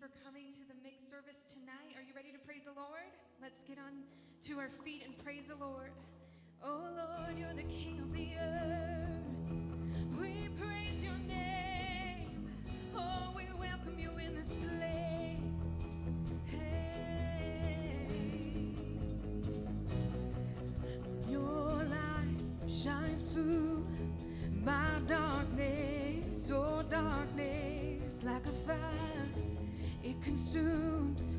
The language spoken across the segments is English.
for coming to the mixed service tonight. Are you ready to praise the Lord? Let's get on to our feet and praise the Lord. Oh Lord, you're the King of the earth. We praise your name. Oh, we welcome you in this place. Hey. Your light shines through my darkness, oh darkness, like a fire. It consumes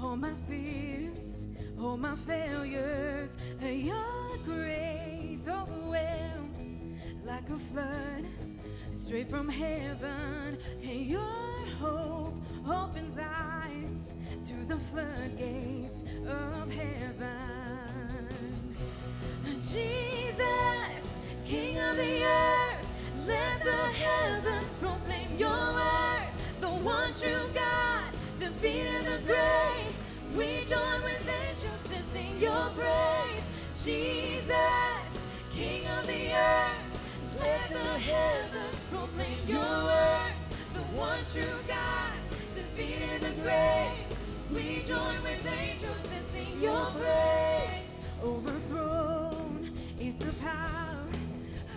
all my fears, all my failures. Your grace overwhelms like a flood, straight from heaven. Your hope opens eyes to the floodgates of heaven. Jesus, King of the earth, let the heavens proclaim your word. The one true God, defeated the grave. We join with angels to sing your praise. Jesus, King of the earth, let the heavens proclaim your word. The one true God, defeated the grave. We join with angels to sing your praise. Overthrown is the power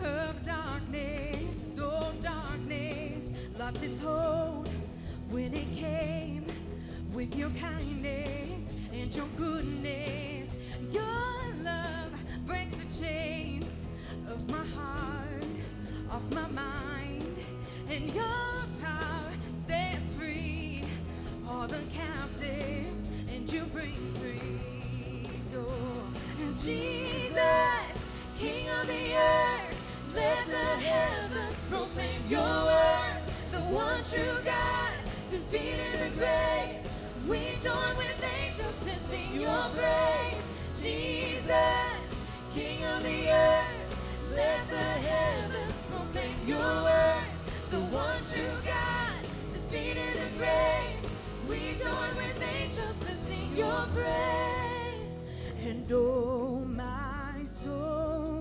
of darkness. Oh, darkness lost its hold with your kindness and your goodness. Your love breaks the chains of my heart, off my mind, and your power sets free all the captives, and you bring peace. Oh, Jesus, King of the earth, let the heavens proclaim your word. The one true God, defeated the grave. We join with angels to sing your praise. Jesus, King of the earth, let the heavens proclaim your word. The one true God, defeated the grave. We join with angels to sing your praise. And oh, my soul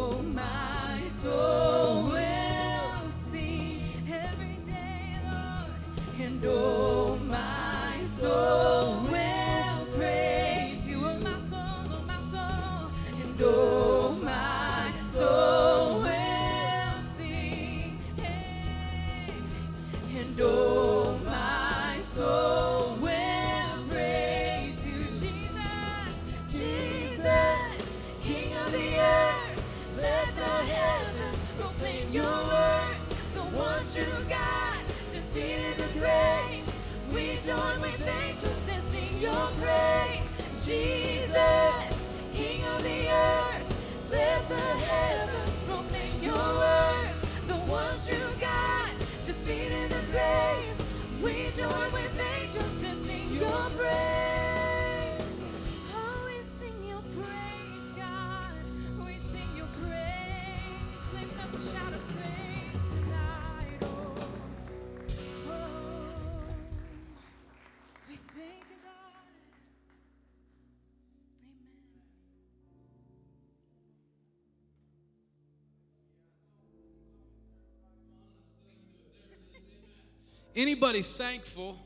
Anybody thankful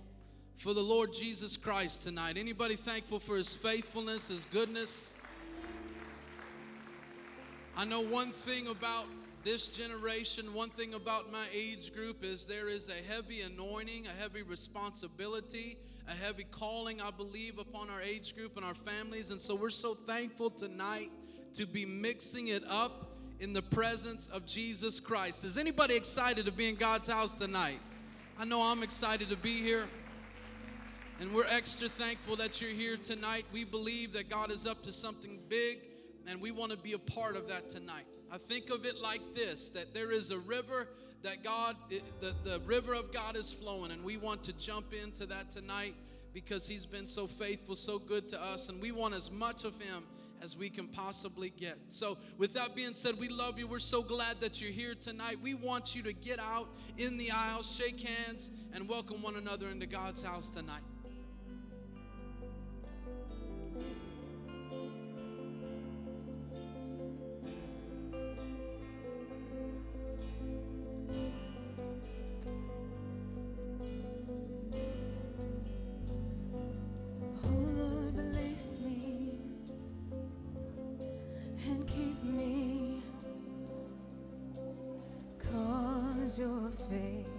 for the Lord Jesus Christ tonight? Anybody thankful for his faithfulness, his goodness? I know one thing about this generation, one thing about my age group is there is a heavy anointing, a heavy responsibility, a heavy calling, I believe, upon our age group and our families. And so we're so thankful tonight to be mixing it up in the presence of Jesus Christ. Is anybody excited to be in God's house tonight? I know I'm excited to be here. And we're extra thankful that you're here tonight. We believe that God is up to something big, and we want to be a part of that tonight. I think of it like this that there is a river that God, the, the river of God is flowing, and we want to jump into that tonight because He's been so faithful, so good to us, and we want as much of Him as we can possibly get. So, with that being said, we love you. We're so glad that you're here tonight. We want you to get out in the aisles, shake hands, and welcome one another into God's house tonight. your face.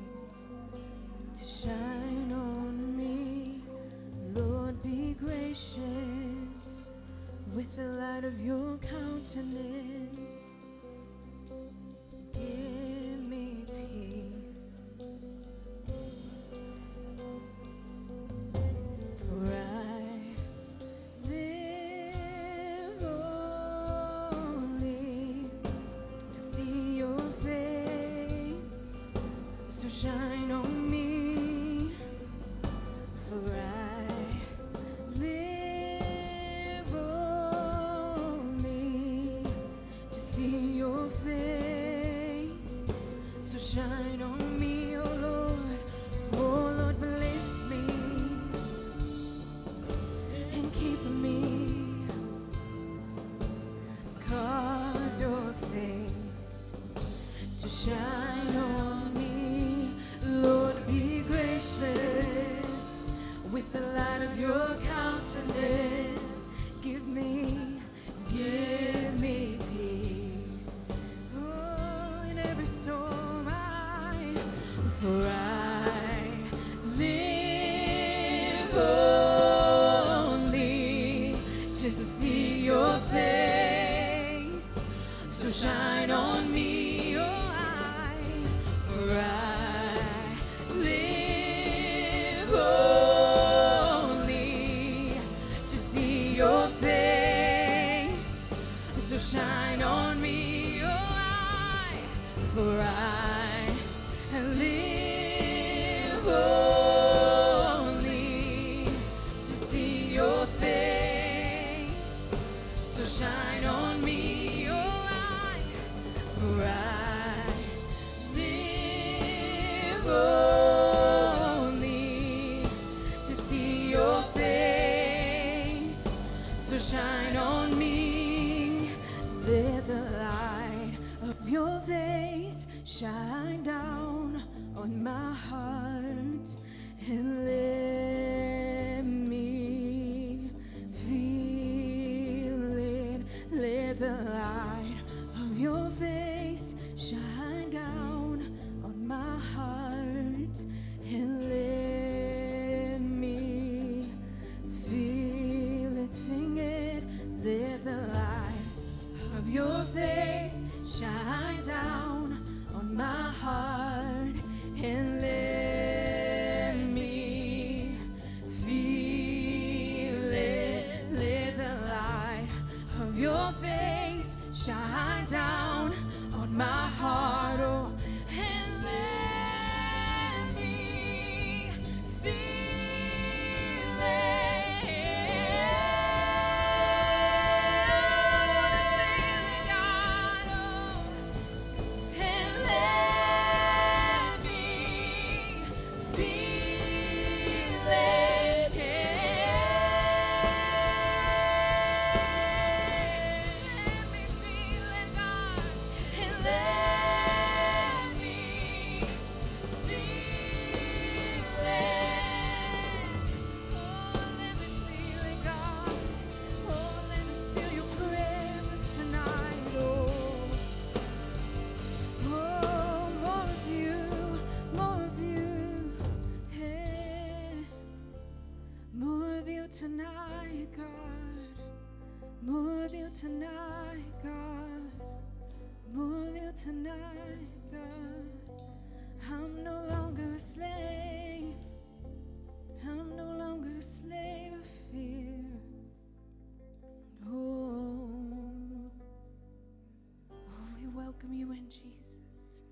Jesus.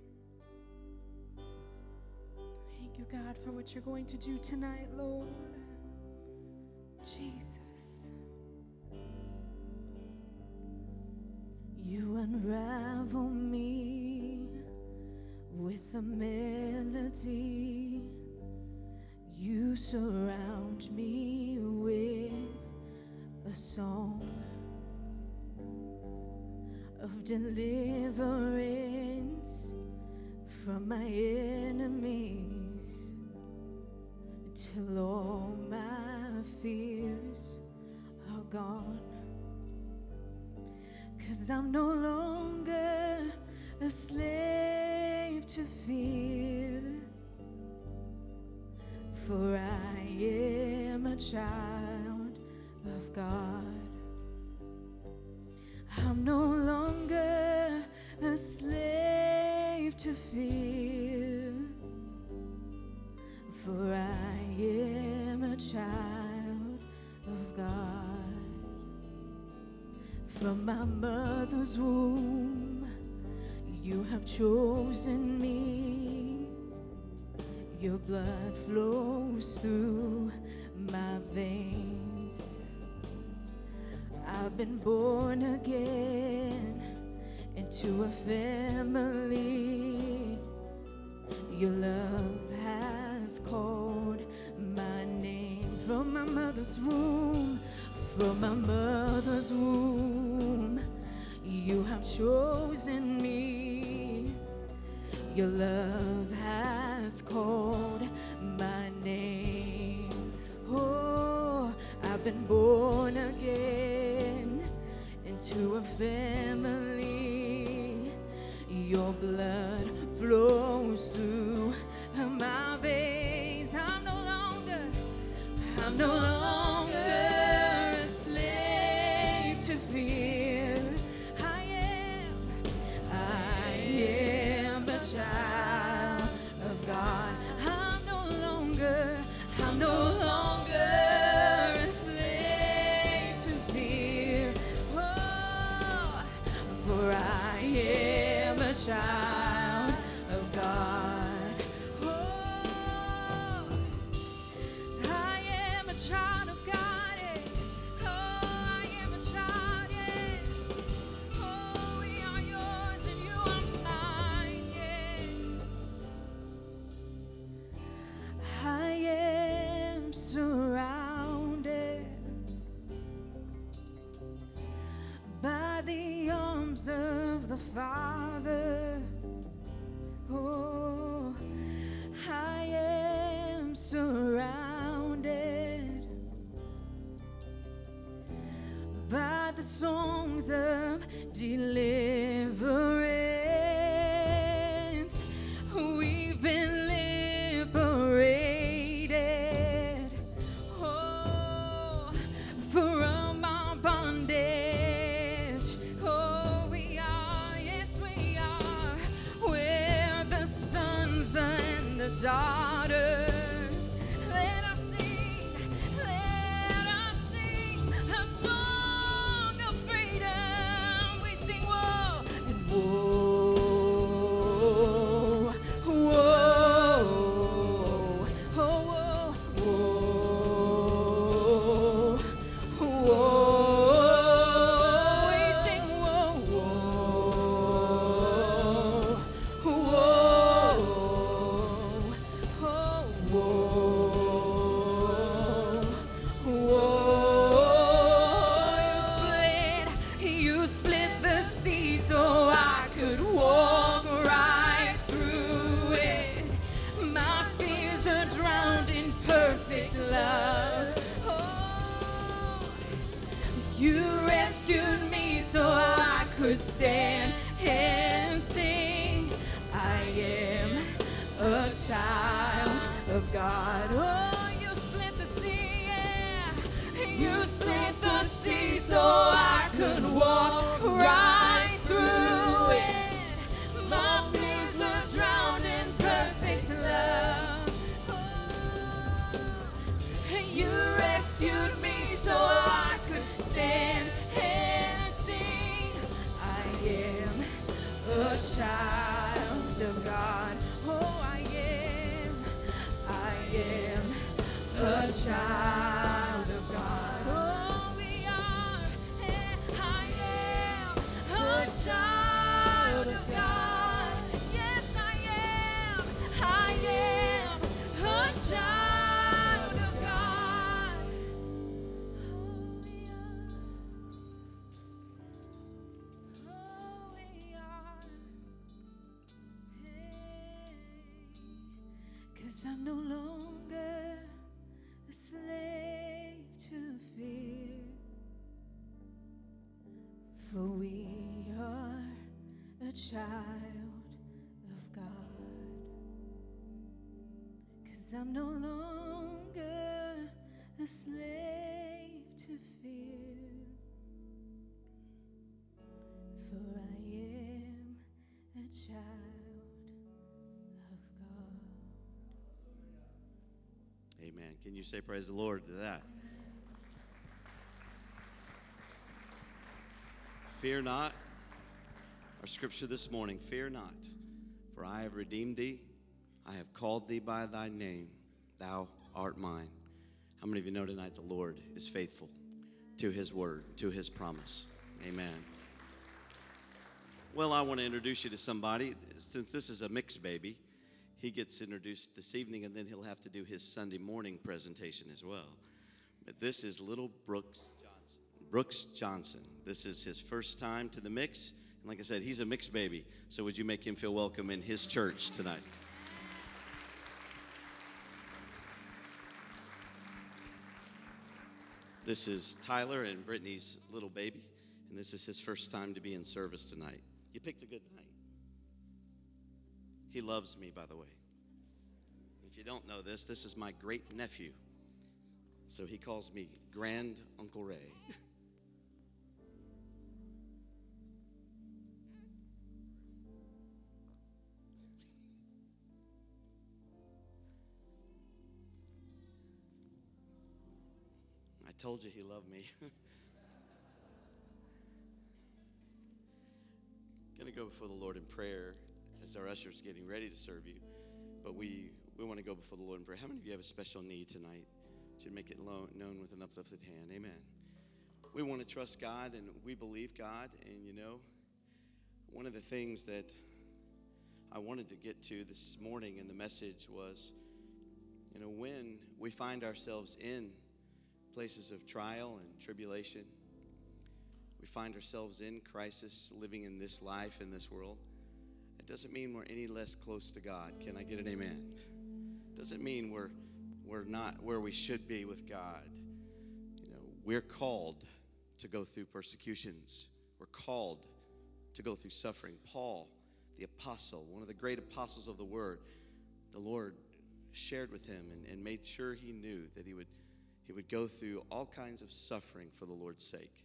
Thank you, God, for what you're going to do tonight, Lord. My mother's womb, you have chosen me. Your blood flows through my veins. I've been born again into a family. Your love has called my name from my mother's womb, from my mother chosen me. Your love has called my name. Oh, I've been born again into a family. Your blood flows through my veins. I'm no longer, I'm no longer. achar. I'm no longer a slave to fear. For I am a child of God. Amen. Can you say praise the Lord to that? Fear not. Our scripture this morning Fear not, for I have redeemed thee. I have called thee by thy name. Thou art mine. How many of you know tonight the Lord is faithful to his word, to his promise? Amen. Well, I want to introduce you to somebody. Since this is a mixed baby, he gets introduced this evening and then he'll have to do his Sunday morning presentation as well. But this is little Brooks Johnson. Brooks Johnson. This is his first time to the mix. And like I said, he's a mixed baby. So would you make him feel welcome in his church tonight? This is Tyler and Brittany's little baby, and this is his first time to be in service tonight. You picked a good night. He loves me, by the way. If you don't know this, this is my great nephew. So he calls me Grand Uncle Ray. told you he loved me. Going to go before the Lord in prayer as our ushers getting ready to serve you. But we, we want to go before the Lord in prayer. How many of you have a special need tonight? To make it lo- known with an uplifted hand. Amen. We want to trust God and we believe God. And you know, one of the things that I wanted to get to this morning in the message was, you know, when we find ourselves in places of trial and tribulation, we find ourselves in crisis, living in this life, in this world, it doesn't mean we're any less close to God. Can I get an amen? It Doesn't mean we're we're not where we should be with God. You know, we're called to go through persecutions. We're called to go through suffering. Paul, the apostle, one of the great apostles of the word, the Lord shared with him and, and made sure he knew that he would he would go through all kinds of suffering for the Lord's sake.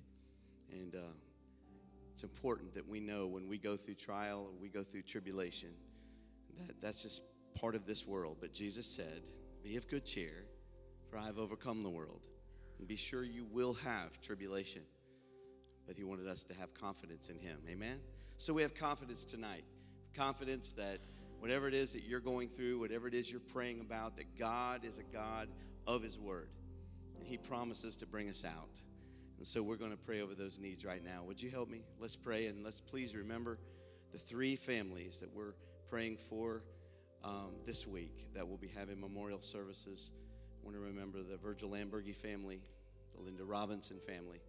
And uh, it's important that we know when we go through trial or we go through tribulation that that's just part of this world. But Jesus said, Be of good cheer, for I have overcome the world. And be sure you will have tribulation. But He wanted us to have confidence in Him. Amen? So we have confidence tonight. Confidence that whatever it is that you're going through, whatever it is you're praying about, that God is a God of His Word. And He promises to bring us out. And so we're going to pray over those needs right now. Would you help me? Let's pray and let's please remember the three families that we're praying for um, this week that will be having memorial services. I want to remember the Virgil Lambergy family, the Linda Robinson family,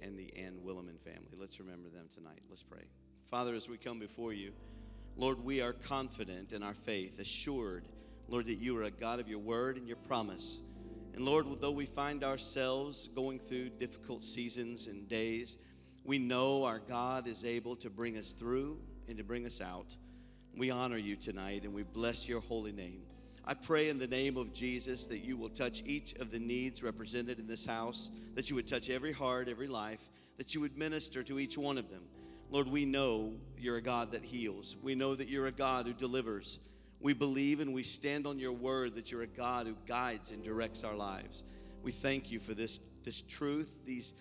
and the Ann Williman family. Let's remember them tonight. Let's pray. Father, as we come before you, Lord, we are confident in our faith, assured, Lord, that you are a God of your word and your promise. And Lord, though we find ourselves going through difficult seasons and days, we know our God is able to bring us through and to bring us out. We honor you tonight and we bless your holy name. I pray in the name of Jesus that you will touch each of the needs represented in this house, that you would touch every heart, every life, that you would minister to each one of them. Lord, we know you're a God that heals. We know that you're a God who delivers. We believe and we stand on your word that you're a God who guides and directs our lives. We thank you for this, this truth, these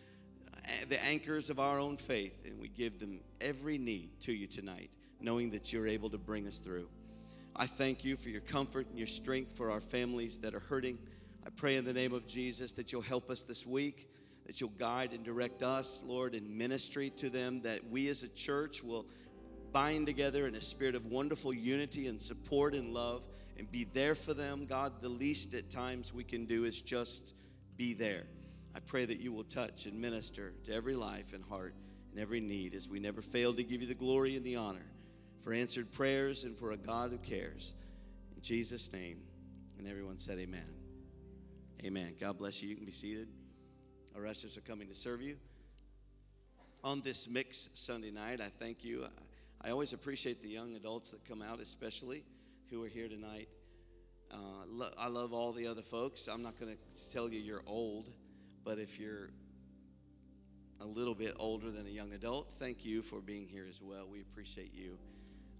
uh, the anchors of our own faith, and we give them every need to you tonight, knowing that you're able to bring us through. I thank you for your comfort and your strength for our families that are hurting. I pray in the name of Jesus that you'll help us this week, that you'll guide and direct us, Lord, in ministry to them, that we as a church will bind together in a spirit of wonderful unity and support and love and be there for them. God, the least at times we can do is just be there. I pray that you will touch and minister to every life and heart and every need as we never fail to give you the glory and the honor for answered prayers and for a God who cares. In Jesus' name, And everyone said, Amen. Amen. God bless you. You can be seated. Our ushers are coming to serve you. On this mix Sunday night, I thank you. I always appreciate the young adults that come out, especially who are here tonight. Uh, lo- I love all the other folks. I'm not going to tell you you're old, but if you're a little bit older than a young adult, thank you for being here as well. We appreciate you.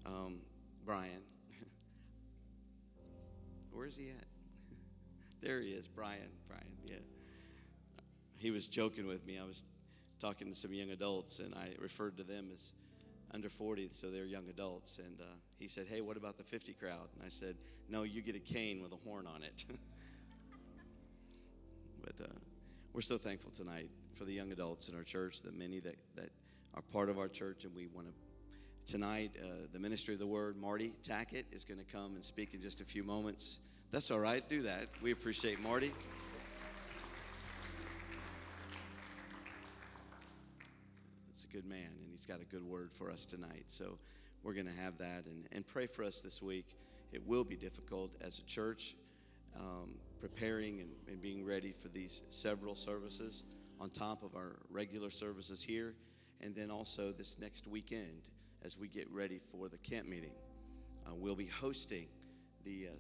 Um, Brian. Where's he at? there he is, Brian. Brian, yeah. He was joking with me. I was talking to some young adults, and I referred to them as under 40, so they're young adults. And uh, he said, Hey, what about the 50 crowd? And I said, No, you get a cane with a horn on it. but uh, we're so thankful tonight for the young adults in our church, the many that, that are part of our church, and we want to. Tonight, uh, the ministry of the word, Marty Tackett, is going to come and speak in just a few moments. That's all right, do that. We appreciate Marty. It's a good man, got a good word for us tonight. So we're going to have that and, and pray for us this week. It will be difficult as a church, um, preparing and, and being ready for these several services on top of our regular services here, and then also this next weekend as we get ready for the camp meeting. Uh, we'll be hosting the uh,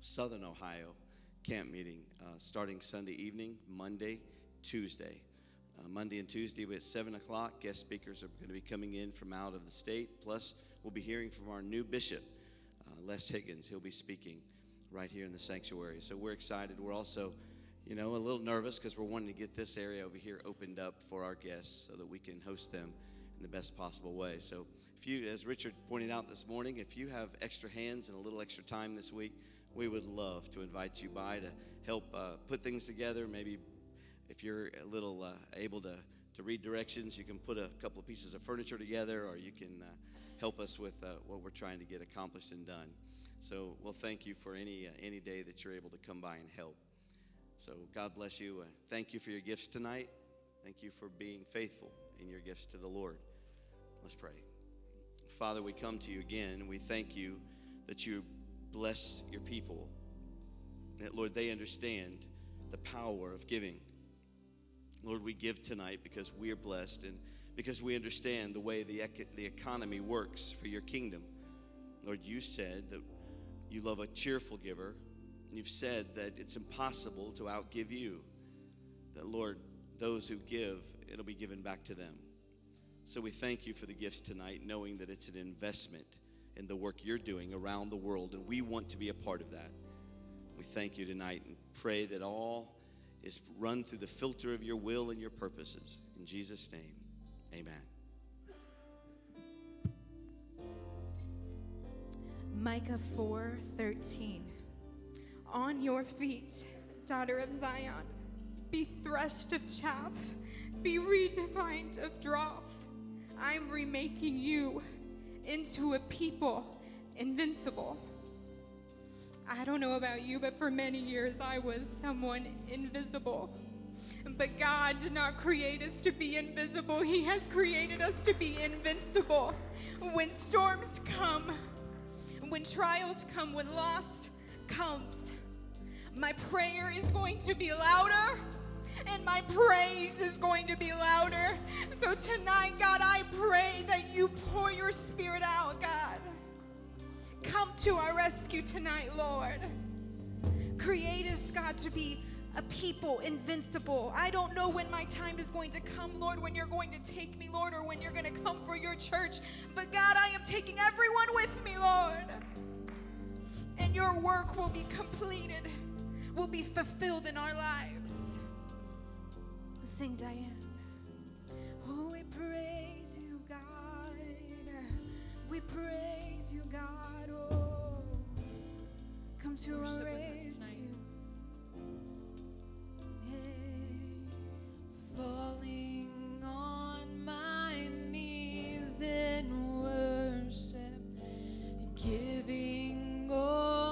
Southern Ohio camp meeting uh, starting Sunday evening, Monday, Tuesday. Uh, Monday and Tuesday at 7 o'clock. Guest speakers are going to be coming in from out of the state. Plus, we'll be hearing from our new bishop, uh, Les Higgins. He'll be speaking right here in the sanctuary. So we're excited. We're also, you know, a little nervous because we're wanting to get this area over here opened up for our guests so that we can host them in the best possible way. So, if you, as Richard pointed out this morning, if you have extra hands and a little extra time this week, we would love to invite you by to help uh, put things together, maybe if you're a little uh, able to, to read directions, you can put a couple of pieces of furniture together, or you can uh, help us with uh, what we're trying to get accomplished and done. So we'll thank you for any, uh, any day that you're able to come by and help. So God bless you. Uh, thank you for your gifts tonight. Thank you for being faithful in your gifts to the Lord. Let's pray. Father, we come to you again, we thank you that you bless your people. That, Lord, they understand the power of giving. Lord, we give tonight because we are blessed and because we understand the way the, ec- the economy works for your kingdom. Lord, you said that you love a cheerful giver. You've said that it's impossible to outgive you. That, Lord, those who give, it'll be given back to them. So we thank you for the gifts tonight, knowing that it's an investment in the work you're doing around the world, and we want to be a part of that. We thank you tonight and pray that all is run through the filter of your will and your purposes. In Jesus' name, amen. Micah 4:13 On your feet, daughter of Zion, be threshed of chaff, be redefined of dross. I'm remaking you into a people invincible. I don't know about you, but for many years I was someone invisible. But God did not create us to be invisible. He has created us to be invincible. When storms come, when trials come, when loss comes, my prayer is going to be louder and my praise is going to be louder. So tonight, God, I pray that you pour your spirit out, God. Come to our rescue tonight, Lord. Create us, God, to be a people invincible. I don't know when my time is going to come, Lord, when you're going to take me, Lord, or when you're going to come for your church. But God, I am taking everyone with me, Lord. And your work will be completed, will be fulfilled in our lives. Sing, Diane. Oh, we praise you, God. We praise you, God. Come to Worship our with us rescue. Falling on my knees in worship, giving all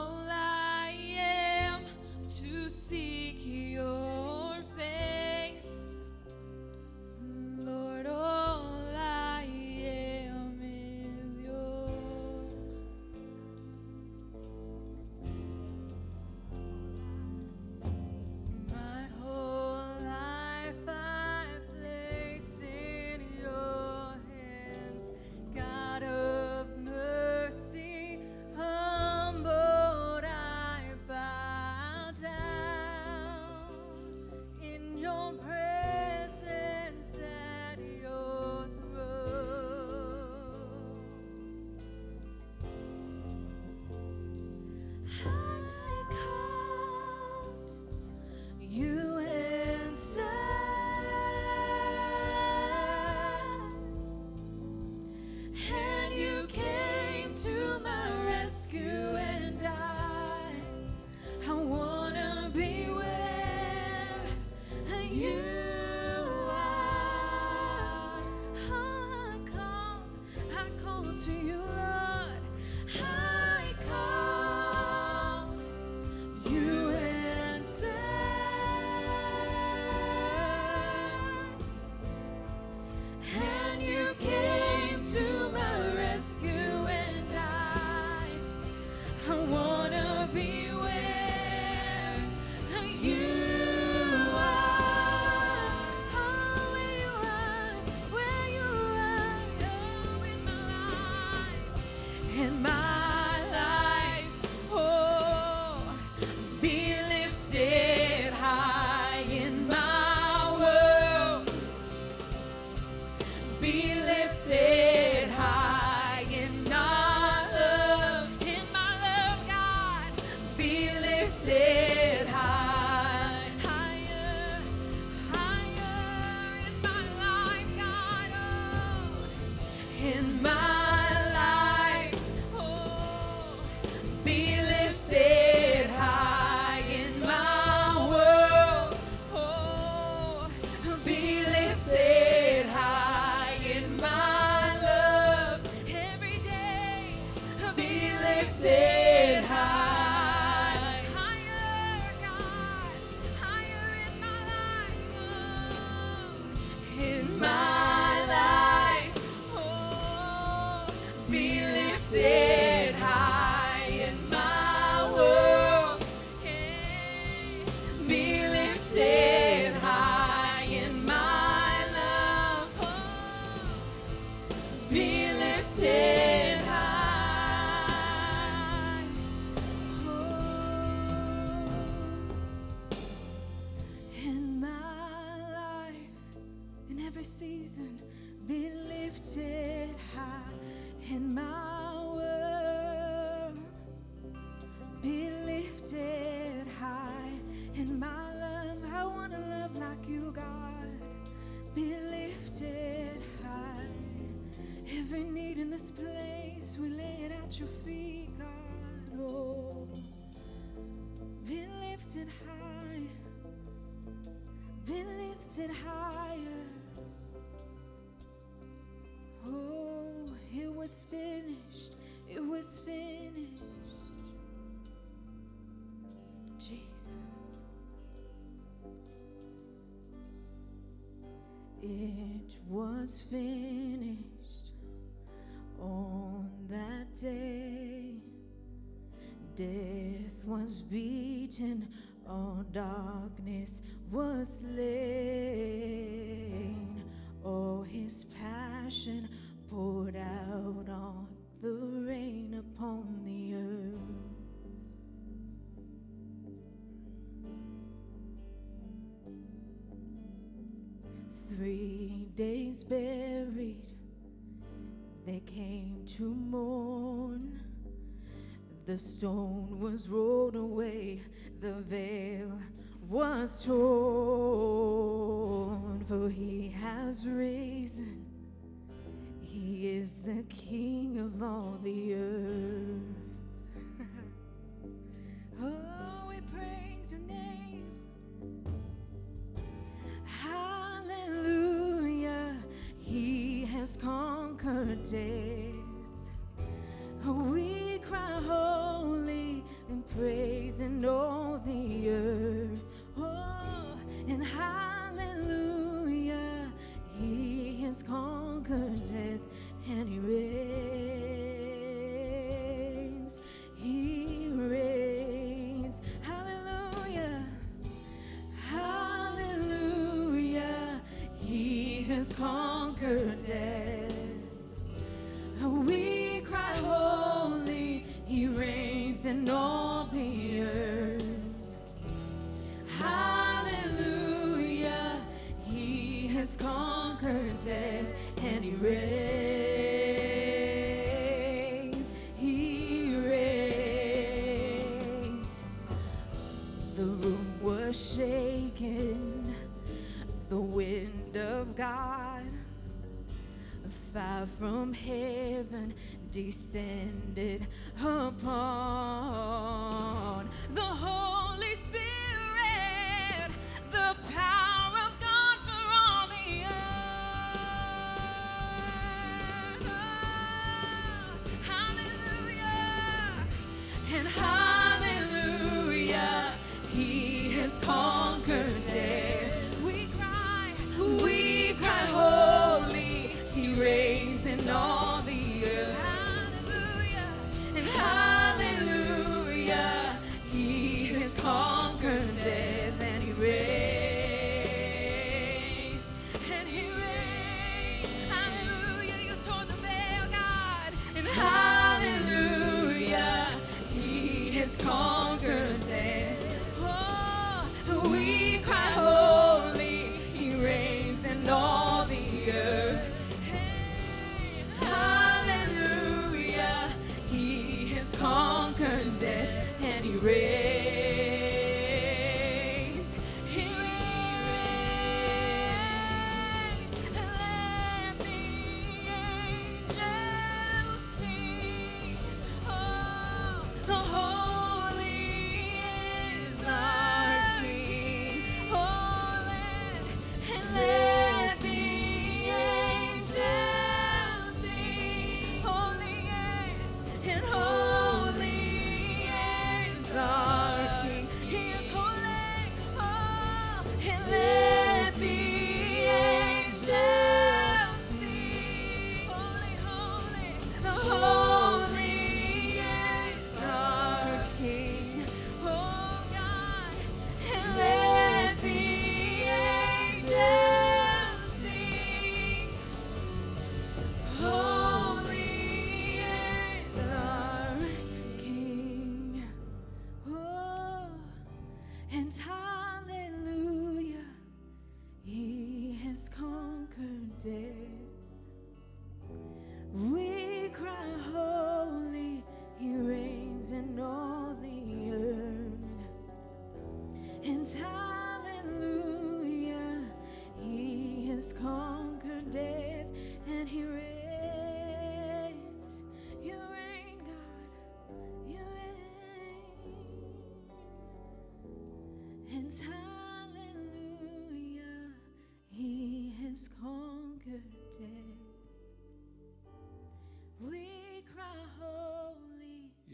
was finished on that day. Death was beaten, all darkness was lit. buried, they came to mourn. The stone was rolled away, the veil was torn, for he has risen. He is the King of all the earth. oh, we praise your name. How death. We cry holy and praise in all the earth. Oh, and hallelujah, He has conquered death and He reigns, he reigns. The room was shaken, the wind of God, fire from heaven descended upon.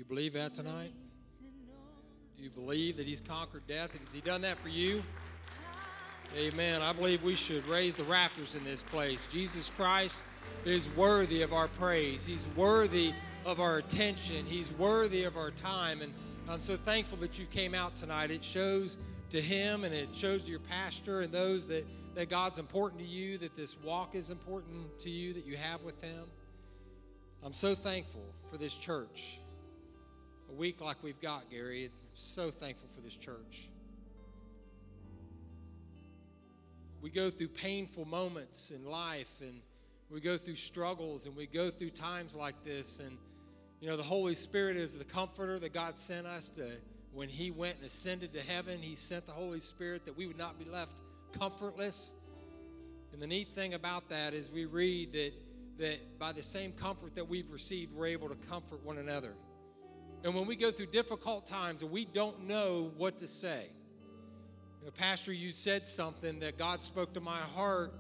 Believe that tonight? Do you believe that He's conquered death? Has He done that for you? Amen. I believe we should raise the rafters in this place. Jesus Christ is worthy of our praise. He's worthy of our attention. He's worthy of our time. And I'm so thankful that you came out tonight. It shows to him and it shows to your pastor and those that, that God's important to you, that this walk is important to you that you have with him. I'm so thankful for this church. Week like we've got, Gary, it's so thankful for this church. We go through painful moments in life and we go through struggles and we go through times like this and you know the Holy Spirit is the comforter that God sent us to when he went and ascended to heaven, he sent the Holy Spirit that we would not be left comfortless. And the neat thing about that is we read that that by the same comfort that we've received, we're able to comfort one another. And when we go through difficult times and we don't know what to say, you know, Pastor, you said something that God spoke to my heart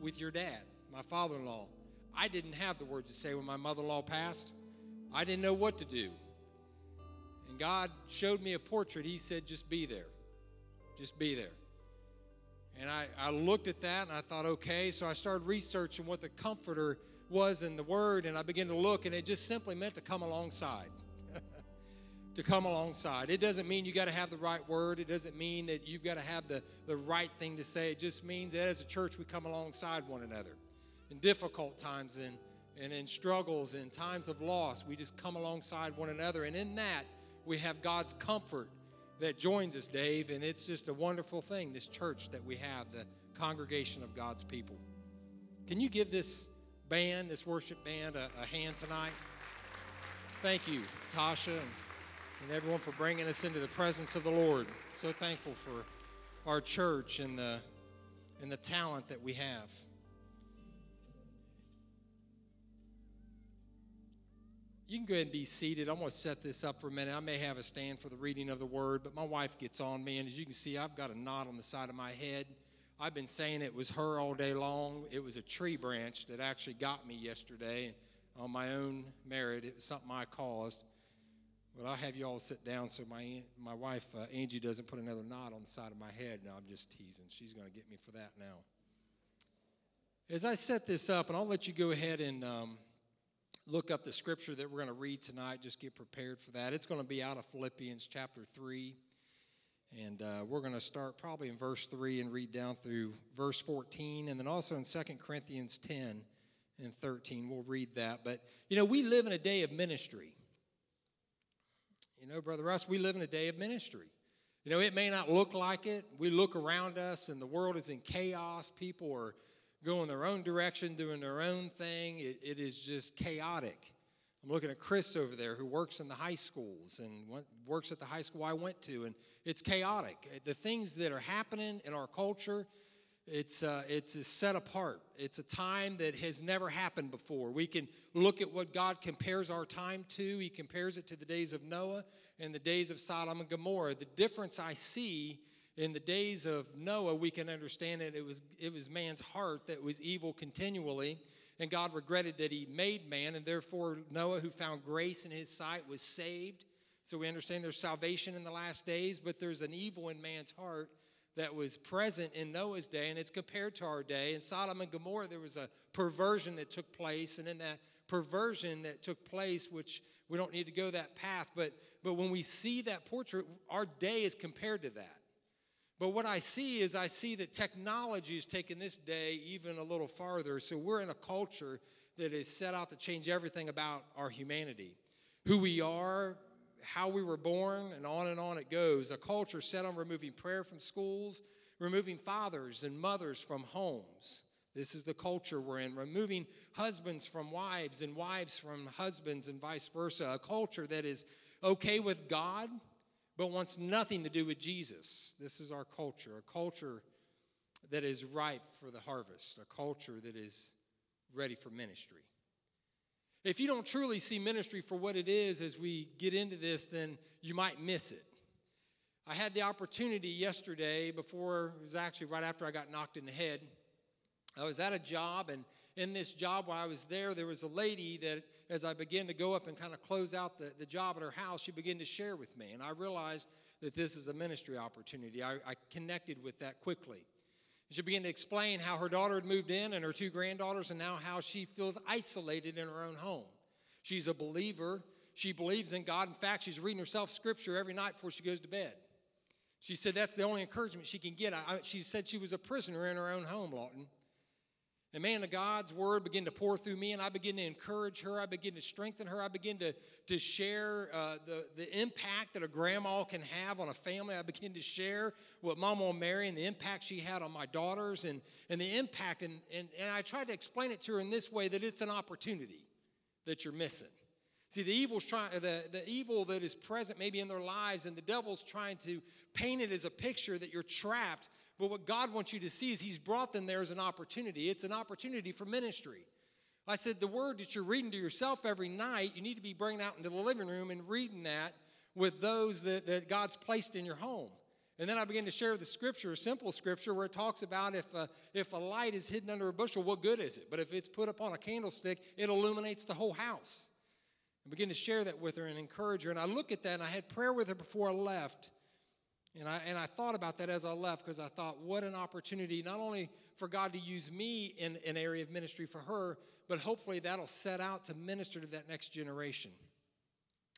with your dad, my father in law. I didn't have the words to say when my mother in law passed. I didn't know what to do. And God showed me a portrait. He said, just be there. Just be there. And I, I looked at that and I thought, okay. So I started researching what the comforter was in the word, and I began to look, and it just simply meant to come alongside. To come alongside. It doesn't mean you got to have the right word. It doesn't mean that you've got to have the, the right thing to say. It just means that as a church, we come alongside one another. In difficult times and, and in struggles and times of loss, we just come alongside one another. And in that, we have God's comfort that joins us, Dave. And it's just a wonderful thing, this church that we have, the congregation of God's people. Can you give this band, this worship band, a, a hand tonight? Thank you, Tasha. And, everyone for bringing us into the presence of the Lord. So thankful for our church and the and the talent that we have. you can go ahead and be seated. I'm going to set this up for a minute. I may have a stand for the reading of the word, but my wife gets on me, and as you can see, I've got a knot on the side of my head. I've been saying it was her all day long. It was a tree branch that actually got me yesterday on my own merit. It was something I caused. But I'll have you all sit down so my, my wife, uh, Angie, doesn't put another knot on the side of my head. No, I'm just teasing. She's going to get me for that now. As I set this up, and I'll let you go ahead and um, look up the scripture that we're going to read tonight, just get prepared for that. It's going to be out of Philippians chapter 3. And uh, we're going to start probably in verse 3 and read down through verse 14. And then also in 2 Corinthians 10 and 13, we'll read that. But, you know, we live in a day of ministry. You know, Brother Russ, we live in a day of ministry. You know, it may not look like it. We look around us and the world is in chaos. People are going their own direction, doing their own thing. it, it is just chaotic. I'm looking at Chris over there who works in the high schools and went, works at the high school I went to, and it's chaotic. The things that are happening in our culture, it's, uh, it's set apart. It's a time that has never happened before. We can look at what God compares our time to. He compares it to the days of Noah and the days of Sodom and Gomorrah. The difference I see in the days of Noah, we can understand that it was, it was man's heart that was evil continually. And God regretted that he made man, and therefore Noah, who found grace in his sight, was saved. So we understand there's salvation in the last days, but there's an evil in man's heart that was present in Noah's day, and it's compared to our day. In Sodom and Gomorrah, there was a perversion that took place, and in that perversion that took place, which we don't need to go that path, but, but when we see that portrait, our day is compared to that. But what I see is I see that technology is taking this day even a little farther. So we're in a culture that is set out to change everything about our humanity who we are, how we were born, and on and on it goes. A culture set on removing prayer from schools, removing fathers and mothers from homes. This is the culture we're in. Removing husbands from wives and wives from husbands and vice versa. A culture that is okay with God, but wants nothing to do with Jesus. This is our culture. A culture that is ripe for the harvest. A culture that is ready for ministry. If you don't truly see ministry for what it is as we get into this, then you might miss it. I had the opportunity yesterday, before, it was actually right after I got knocked in the head. I was at a job, and in this job, while I was there, there was a lady that, as I began to go up and kind of close out the, the job at her house, she began to share with me. And I realized that this is a ministry opportunity. I, I connected with that quickly. She began to explain how her daughter had moved in and her two granddaughters, and now how she feels isolated in her own home. She's a believer. She believes in God. In fact, she's reading herself scripture every night before she goes to bed. She said that's the only encouragement she can get. I, she said she was a prisoner in her own home, Lawton. And man, of God's word began to pour through me, and I began to encourage her. I began to strengthen her. I began to, to share uh, the, the impact that a grandma can have on a family. I began to share what Mama Mary and the impact she had on my daughters and, and the impact. And, and, and I tried to explain it to her in this way that it's an opportunity that you're missing. See, the evil's trying the, the evil that is present maybe in their lives, and the devil's trying to paint it as a picture that you're trapped but what God wants you to see is He's brought them there as an opportunity. It's an opportunity for ministry. I said, the word that you're reading to yourself every night, you need to be bringing out into the living room and reading that with those that, that God's placed in your home. And then I began to share the scripture, a simple scripture, where it talks about if a, if a light is hidden under a bushel, what good is it? But if it's put upon a candlestick, it illuminates the whole house. And begin to share that with her and encourage her. And I look at that, and I had prayer with her before I left. And I, and I thought about that as I left because I thought, what an opportunity, not only for God to use me in an area of ministry for her, but hopefully that'll set out to minister to that next generation.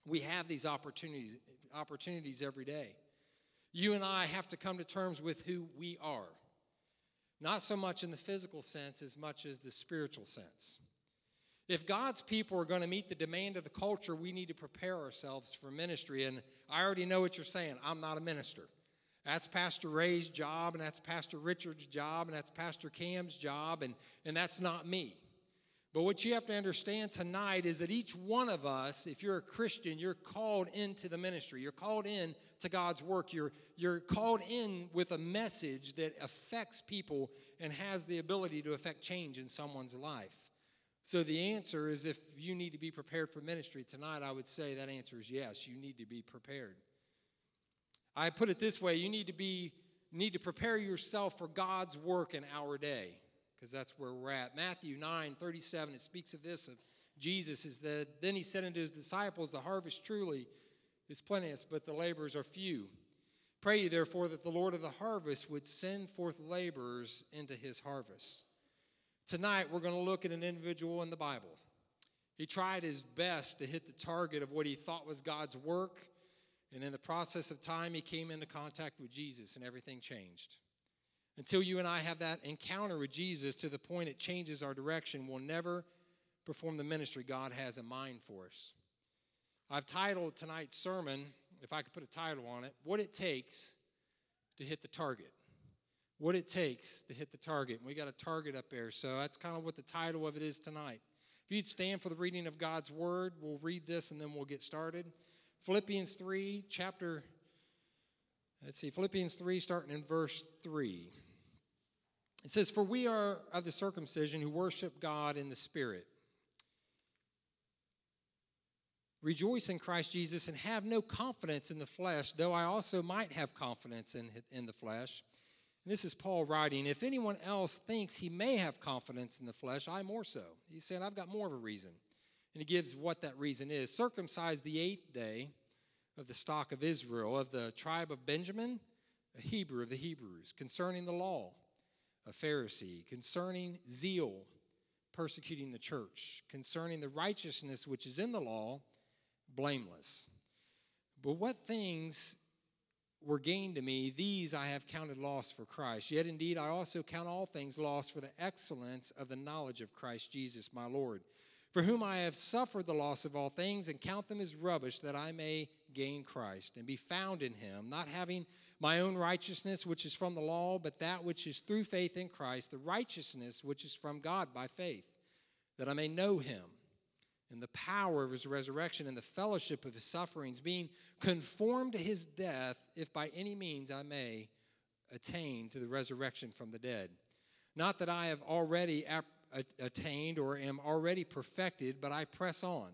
We have these opportunities, opportunities every day. You and I have to come to terms with who we are, not so much in the physical sense as much as the spiritual sense. If God's people are going to meet the demand of the culture, we need to prepare ourselves for ministry. And I already know what you're saying. I'm not a minister. That's Pastor Ray's job, and that's Pastor Richard's job, and that's Pastor Cam's job, and, and that's not me. But what you have to understand tonight is that each one of us, if you're a Christian, you're called into the ministry. You're called in to God's work. You're, you're called in with a message that affects people and has the ability to affect change in someone's life. So the answer is if you need to be prepared for ministry tonight, I would say that answer is yes, you need to be prepared. I put it this way, you need to be need to prepare yourself for God's work in our day because that's where we're at. Matthew 9, 37, it speaks of this of Jesus is that then he said unto his disciples, The harvest truly is plenteous, but the laborers are few. Pray ye therefore that the Lord of the harvest would send forth laborers into his harvest. Tonight, we're going to look at an individual in the Bible. He tried his best to hit the target of what he thought was God's work, and in the process of time, he came into contact with Jesus, and everything changed. Until you and I have that encounter with Jesus to the point it changes our direction, we'll never perform the ministry God has in mind for us. I've titled tonight's sermon, if I could put a title on it, What It Takes to Hit the Target what it takes to hit the target. And we got a target up there, so that's kind of what the title of it is tonight. If you'd stand for the reading of God's word, we'll read this and then we'll get started. Philippians 3, chapter, let's see, Philippians 3, starting in verse 3. It says, For we are of the circumcision who worship God in the Spirit. Rejoice in Christ Jesus and have no confidence in the flesh, though I also might have confidence in, in the flesh. And this is Paul writing, if anyone else thinks he may have confidence in the flesh, I more so. He's saying, I've got more of a reason. And he gives what that reason is. Circumcised the eighth day of the stock of Israel, of the tribe of Benjamin, a Hebrew of the Hebrews, concerning the law, a Pharisee, concerning zeal, persecuting the church, concerning the righteousness which is in the law, blameless. But what things were gained to me, these I have counted loss for Christ. Yet indeed, I also count all things lost for the excellence of the knowledge of Christ Jesus, my Lord, for whom I have suffered the loss of all things, and count them as rubbish, that I may gain Christ and be found in him, not having my own righteousness, which is from the law, but that which is through faith in Christ, the righteousness which is from God by faith, that I may know him and the power of his resurrection and the fellowship of his sufferings, being conformed to his death, if by any means I may attain to the resurrection from the dead. Not that I have already attained or am already perfected, but I press on,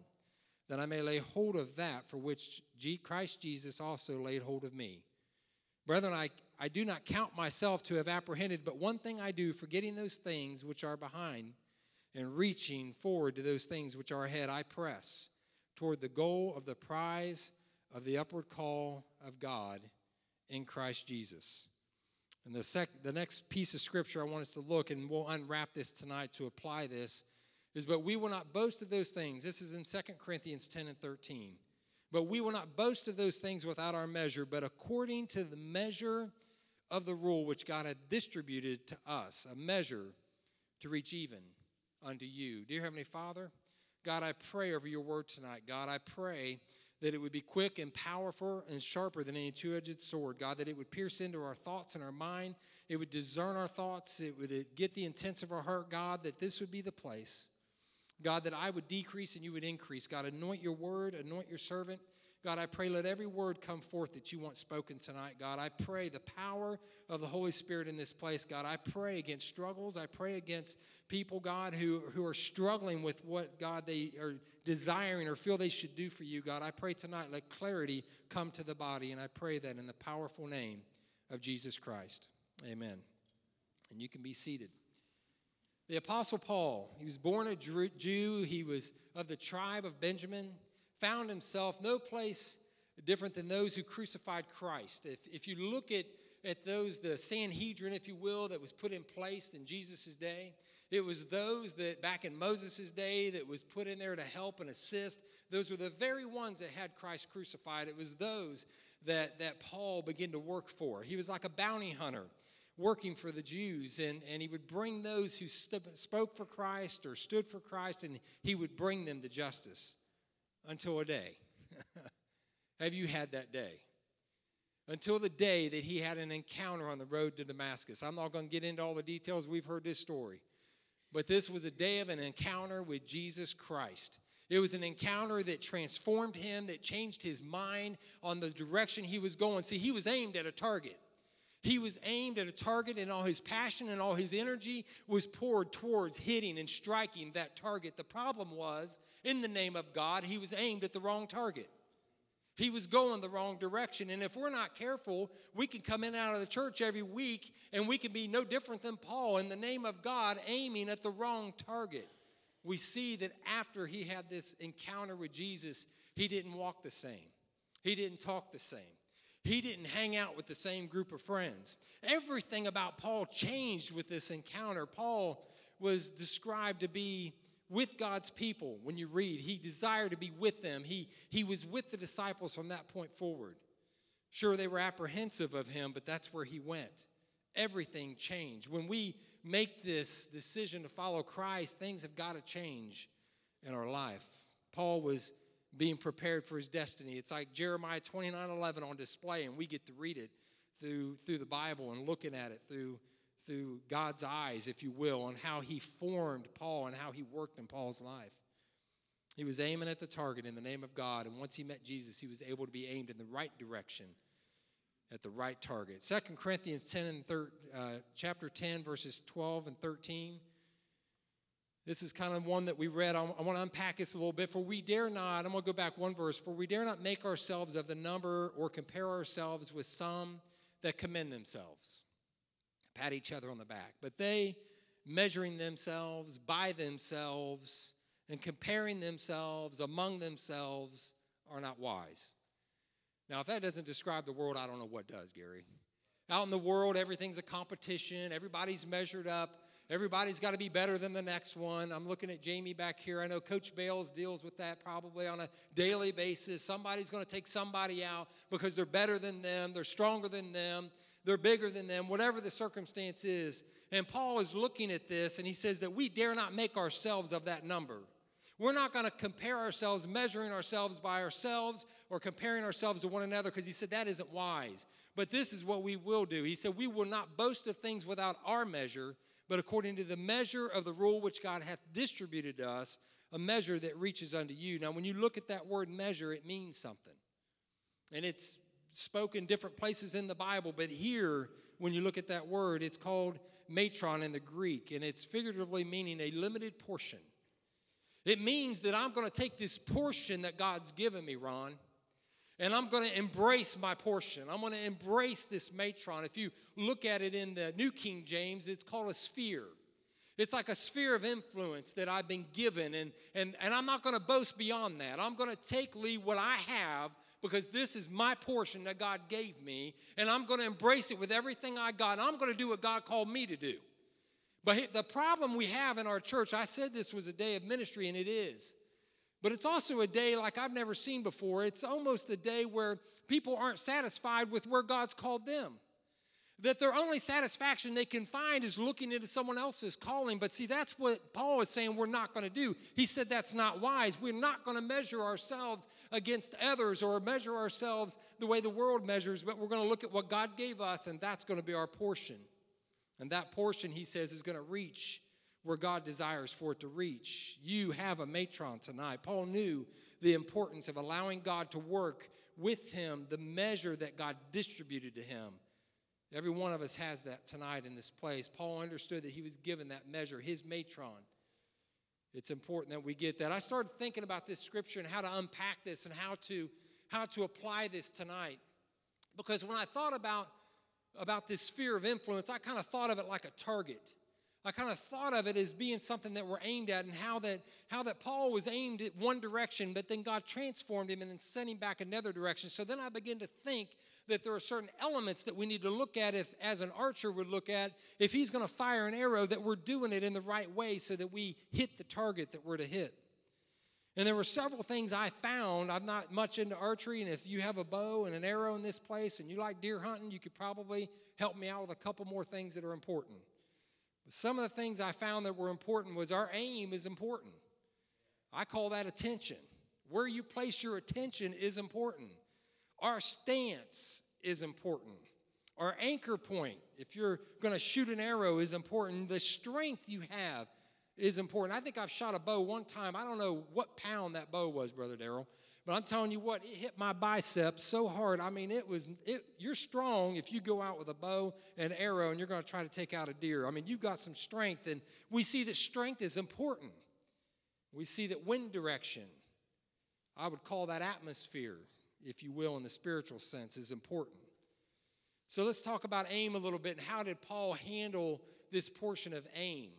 that I may lay hold of that for which Christ Jesus also laid hold of me. Brethren, I, I do not count myself to have apprehended, but one thing I do, forgetting those things which are behind and reaching forward to those things which are ahead, I press toward the goal of the prize of the upward call of God in Christ Jesus. And the, sec- the next piece of scripture I want us to look, and we'll unwrap this tonight to apply this, is but we will not boast of those things. This is in 2 Corinthians 10 and 13. But we will not boast of those things without our measure, but according to the measure of the rule which God had distributed to us, a measure to reach even unto you. Dear Heavenly Father, God, I pray over your word tonight. God, I pray that it would be quick and powerful and sharper than any two edged sword. God, that it would pierce into our thoughts and our mind. It would discern our thoughts. It would get the intents of our heart, God, that this would be the place. God, that I would decrease and you would increase. God, anoint your word, anoint your servant. God, I pray let every word come forth that you want spoken tonight. God, I pray the power of the Holy Spirit in this place. God, I pray against struggles. I pray against people, God, who, who are struggling with what, God, they are desiring or feel they should do for you. God, I pray tonight let clarity come to the body. And I pray that in the powerful name of Jesus Christ. Amen. And you can be seated. The Apostle Paul, he was born a Jew, he was of the tribe of Benjamin found himself no place different than those who crucified Christ. If, if you look at, at those, the Sanhedrin, if you will, that was put in place in Jesus' day, it was those that back in Moses' day that was put in there to help and assist. Those were the very ones that had Christ crucified. It was those that, that Paul began to work for. He was like a bounty hunter working for the Jews, and, and he would bring those who st- spoke for Christ or stood for Christ, and he would bring them to justice until a day. Have you had that day? Until the day that he had an encounter on the road to Damascus. I'm not going to get into all the details. We've heard this story. But this was a day of an encounter with Jesus Christ. It was an encounter that transformed him, that changed his mind on the direction he was going. See, he was aimed at a target. He was aimed at a target, and all his passion and all his energy was poured towards hitting and striking that target. The problem was, in the name of God, he was aimed at the wrong target. He was going the wrong direction. And if we're not careful, we can come in out of the church every week and we can be no different than Paul in the name of God, aiming at the wrong target. We see that after he had this encounter with Jesus, he didn't walk the same, he didn't talk the same. He didn't hang out with the same group of friends. Everything about Paul changed with this encounter. Paul was described to be with God's people when you read. He desired to be with them. He, he was with the disciples from that point forward. Sure, they were apprehensive of him, but that's where he went. Everything changed. When we make this decision to follow Christ, things have got to change in our life. Paul was being prepared for his destiny. It's like Jeremiah 29 11 on display, and we get to read it through, through the Bible and looking at it through, through God's eyes, if you will, on how he formed Paul and how he worked in Paul's life. He was aiming at the target in the name of God, and once he met Jesus, he was able to be aimed in the right direction at the right target. Second Corinthians 10 and thir- uh, chapter 10, verses 12 and 13. This is kind of one that we read. I, want to unpack this a little bit. For we dare not, I'm going to go back one verse. For we dare not make ourselves of the number or compare ourselves with some that commend themselves, pat each other on the back. But they, measuring themselves by themselves and comparing themselves among themselves, are not wise. Now, if that doesn't describe the world, I don't know what does, Gary. Out in the world, everything's a competition, everybody's measured up. Everybody's got to be better than the next one. I'm looking at Jamie back here. I know Coach Bales deals with that probably on a daily basis. Somebody's going to take somebody out because they're better than them, they're stronger than them, they're bigger than them, whatever the circumstance is. And Paul is looking at this and he says that we dare not make ourselves of that number. We're not going to compare ourselves, measuring ourselves by ourselves or comparing ourselves to one another because he said that isn't wise. But this is what we will do. He said, We will not boast of things without our measure, but according to the measure of the rule which God hath distributed to us, a measure that reaches unto you. Now, when you look at that word measure, it means something. And it's spoken different places in the Bible, but here, when you look at that word, it's called matron in the Greek, and it's figuratively meaning a limited portion. It means that I'm going to take this portion that God's given me, Ron, and I'm going to embrace my portion. I'm going to embrace this matron. If you look at it in the New King James, it's called a sphere. It's like a sphere of influence that I've been given, and, and, and I'm not going to boast beyond that. I'm going to take, Lee, what I have because this is my portion that God gave me, and I'm going to embrace it with everything I got. I'm going to do what God called me to do. But the problem we have in our church, I said this was a day of ministry, and it is. But it's also a day like I've never seen before. It's almost a day where people aren't satisfied with where God's called them. That their only satisfaction they can find is looking into someone else's calling. But see, that's what Paul is saying we're not going to do. He said that's not wise. We're not going to measure ourselves against others or measure ourselves the way the world measures, but we're going to look at what God gave us, and that's going to be our portion. And that portion, he says, is going to reach where God desires for it to reach. You have a matron tonight. Paul knew the importance of allowing God to work with him the measure that God distributed to him. Every one of us has that tonight in this place. Paul understood that he was given that measure, his matron. It's important that we get that. I started thinking about this scripture and how to unpack this and how to how to apply this tonight. Because when I thought about about this sphere of influence, I kind of thought of it like a target. I kind of thought of it as being something that we're aimed at and how that how that Paul was aimed at one direction, but then God transformed him and then sent him back another direction. So then I began to think that there are certain elements that we need to look at if as an archer would look at if he's going to fire an arrow that we're doing it in the right way so that we hit the target that we're to hit. And there were several things I found. I'm not much into archery, and if you have a bow and an arrow in this place and you like deer hunting, you could probably help me out with a couple more things that are important. Some of the things I found that were important was our aim is important. I call that attention. Where you place your attention is important. Our stance is important. Our anchor point, if you're going to shoot an arrow, is important. The strength you have is important. I think I've shot a bow one time. I don't know what pound that bow was, Brother Daryl, But I'm telling you what, it hit my biceps so hard. I mean, it was, it, you're strong if you go out with a bow and arrow and you're going to try to take out a deer. I mean, you've got some strength, and we see that strength is important. We see that wind direction, I would call that atmosphere, if you will, in the spiritual sense, is important. So let's talk about aim a little bit and how did Paul handle this portion of aim?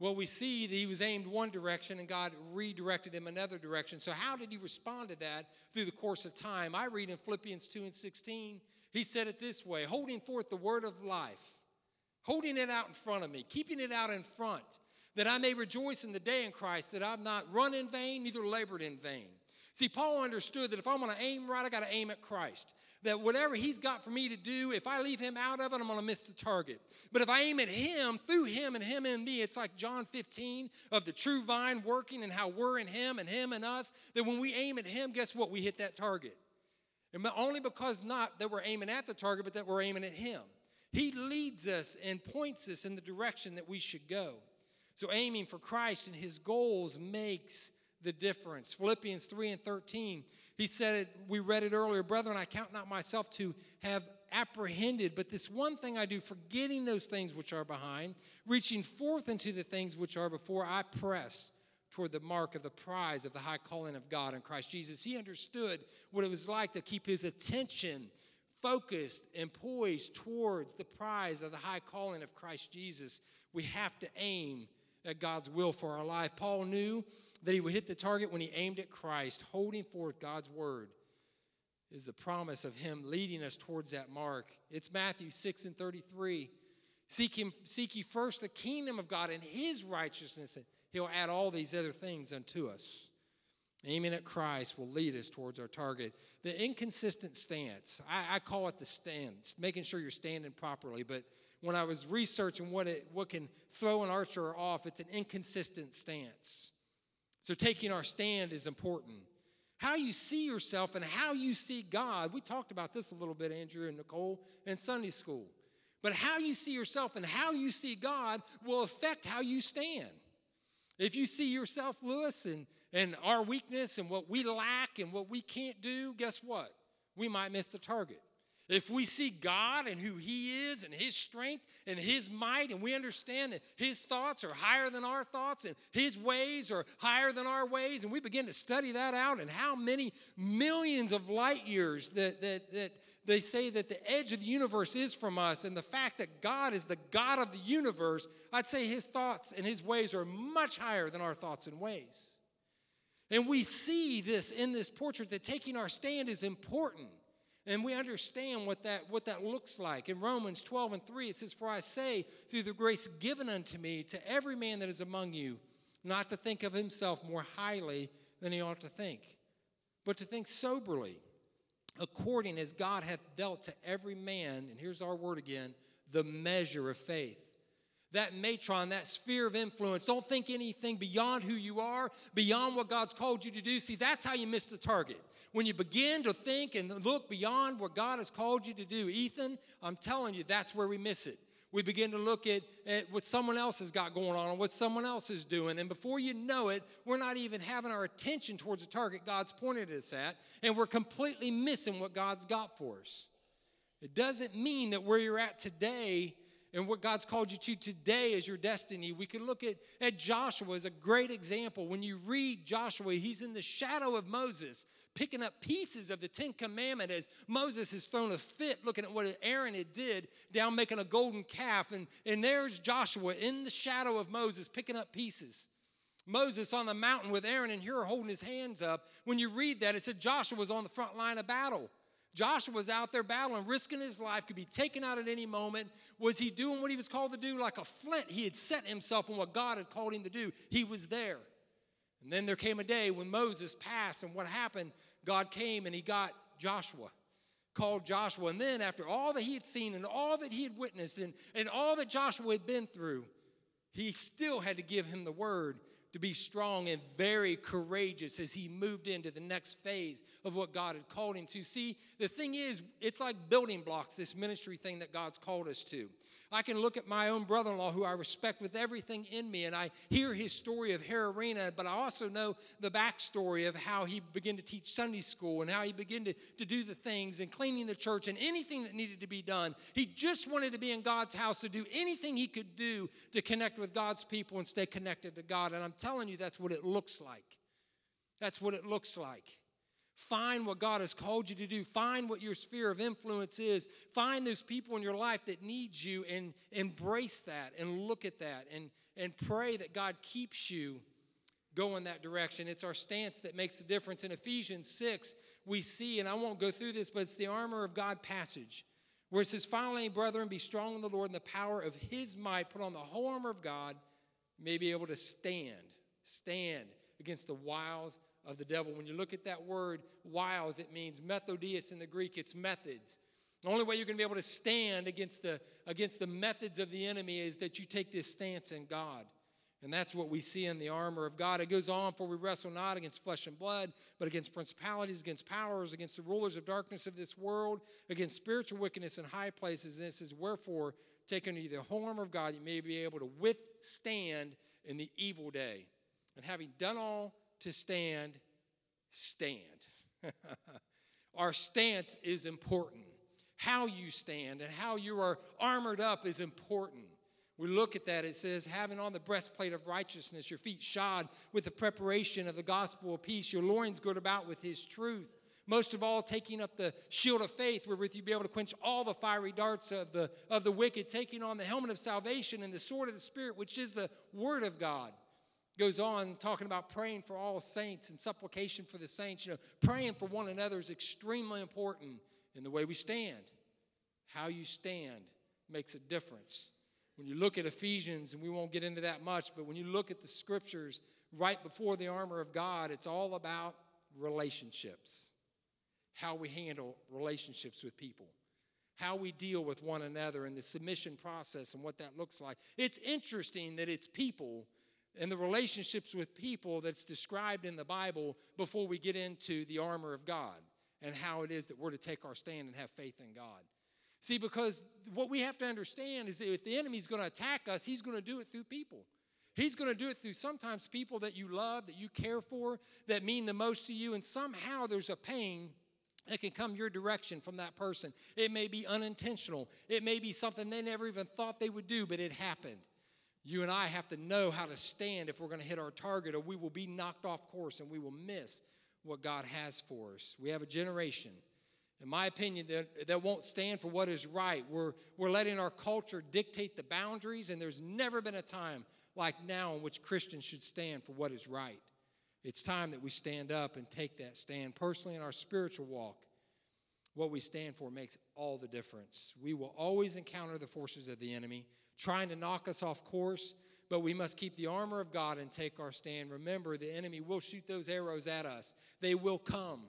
Well, we see that he was aimed one direction and God redirected him another direction. So, how did he respond to that through the course of time? I read in Philippians 2 and 16, he said it this way holding forth the word of life, holding it out in front of me, keeping it out in front, that I may rejoice in the day in Christ, that I've not run in vain, neither labored in vain. See, Paul understood that if I'm going to aim right, I got to aim at Christ that whatever he's got for me to do, if I leave him out of it, I'm going to miss the target. But if I aim at him, through him and him in me, it's like John 15 of the true vine working and how we're in him and him and us, that when we aim at him, guess what? We hit that target. And only because not that we're aiming at the target, but that we're aiming at him. He leads us and points us in the direction that we should go. So aiming for Christ and his goals makes the difference. Philippians 3 and 13 he said it, we read it earlier, brethren, I count not myself to have apprehended, but this one thing I do, forgetting those things which are behind, reaching forth into the things which are before, I press toward the mark of the prize of the high calling of God in Christ Jesus. He understood what it was like to keep his attention focused and poised towards the prize of the high calling of Christ Jesus. We have to aim at God's will for our life. Paul knew that he would hit the target when he aimed at Christ, holding forth God's word is the promise of him leading us towards that mark. It's Matthew 6 and 33. Seek him, seek ye first the kingdom of God and his righteousness, and he'll add all these other things unto us. Aiming at Christ will lead us towards our target. The inconsistent stance, I, I call it the stance, making sure you're standing properly. But when I was researching what it what can throw an archer off, it's an inconsistent stance. So, taking our stand is important. How you see yourself and how you see God. We talked about this a little bit, Andrew and Nicole, in Sunday school. But how you see yourself and how you see God will affect how you stand. If you see yourself, Lewis, and, and our weakness and what we lack and what we can't do, guess what? We might miss the target. If we see God and who He is and His strength and His might, and we understand that His thoughts are higher than our thoughts and His ways are higher than our ways, and we begin to study that out and how many millions of light years that, that, that they say that the edge of the universe is from us, and the fact that God is the God of the universe, I'd say His thoughts and His ways are much higher than our thoughts and ways. And we see this in this portrait that taking our stand is important. And we understand what that, what that looks like. In Romans 12 and 3, it says, For I say, through the grace given unto me, to every man that is among you, not to think of himself more highly than he ought to think, but to think soberly, according as God hath dealt to every man, and here's our word again, the measure of faith that matron, that sphere of influence. Don't think anything beyond who you are, beyond what God's called you to do. See, that's how you miss the target. When you begin to think and look beyond what God has called you to do, Ethan, I'm telling you, that's where we miss it. We begin to look at, at what someone else has got going on and what someone else is doing. And before you know it, we're not even having our attention towards the target God's pointed us at, and we're completely missing what God's got for us. It doesn't mean that where you're at today and what God's called you to today is your destiny. We can look at, at Joshua as a great example. When you read Joshua, he's in the shadow of Moses, picking up pieces of the Ten Commandment as Moses has thrown a fit looking at what Aaron had did down making a golden calf. And, and there's Joshua in the shadow of Moses picking up pieces. Moses on the mountain with Aaron and here holding his hands up. When you read that, it said Joshua was on the front line of battle. Joshua was out there battling, risking his life, could be taken out at any moment. Was he doing what he was called to do? Like a flint, he had set himself on what God had called him to do. He was there. And then there came a day when Moses passed, and what happened? God came and he got Joshua, called Joshua. And then, after all that he had seen and all that he had witnessed and, and all that Joshua had been through, he still had to give him the word to be strong and very courageous as he moved into the next phase of what God had called him to. See, the thing is, it's like building blocks, this ministry thing that God's called us to. I can look at my own brother in law, who I respect with everything in me, and I hear his story of Hararena, but I also know the backstory of how he began to teach Sunday school and how he began to, to do the things and cleaning the church and anything that needed to be done. He just wanted to be in God's house to do anything he could do to connect with God's people and stay connected to God. And I'm telling you, that's what it looks like. That's what it looks like. Find what God has called you to do. Find what your sphere of influence is. Find those people in your life that need you and embrace that and look at that and, and pray that God keeps you going that direction. It's our stance that makes the difference. In Ephesians 6, we see, and I won't go through this, but it's the armor of God passage where it says, Finally, brethren, be strong in the Lord and the power of his might. Put on the whole armor of God, may be able to stand, stand against the wiles of the devil. When you look at that word, wiles, it means methodius in the Greek, it's methods. The only way you're going to be able to stand against the, against the methods of the enemy is that you take this stance in God. And that's what we see in the armor of God. It goes on, for we wrestle not against flesh and blood, but against principalities, against powers, against the rulers of darkness of this world, against spiritual wickedness in high places. And this is wherefore, take unto you the whole armor of God, you may be able to withstand in the evil day. And having done all to stand, stand. Our stance is important. How you stand and how you are armored up is important. We look at that, it says, having on the breastplate of righteousness, your feet shod with the preparation of the gospel of peace, your loins girt about with his truth. Most of all, taking up the shield of faith, wherewith you be able to quench all the fiery darts of the, of the wicked, taking on the helmet of salvation and the sword of the Spirit, which is the word of God goes on talking about praying for all saints and supplication for the saints. You know, praying for one another is extremely important in the way we stand. How you stand makes a difference. When you look at Ephesians, and we won't get into that much, but when you look at the scriptures right before the armor of God, it's all about relationships. How we handle relationships with people how we deal with one another and the submission process and what that looks like. It's interesting that it's people and the relationships with people that's described in the Bible before we get into the armor of God and how it is that we're to take our stand and have faith in God. See, because what we have to understand is that if the enemy's going to attack us, he's going to do it through people. He's going to do it through sometimes people that you love, that you care for, that mean the most to you, and somehow there's a pain that can come your direction from that person. It may be unintentional, it may be something they never even thought they would do, but it happened. You and I have to know how to stand if we're going to hit our target, or we will be knocked off course and we will miss what God has for us. We have a generation, in my opinion, that, that won't stand for what is right. We're, we're letting our culture dictate the boundaries, and there's never been a time like now in which Christians should stand for what is right. It's time that we stand up and take that stand. Personally, in our spiritual walk, what we stand for makes all the difference. We will always encounter the forces of the enemy trying to knock us off course, but we must keep the armor of God and take our stand. Remember, the enemy will shoot those arrows at us, they will come.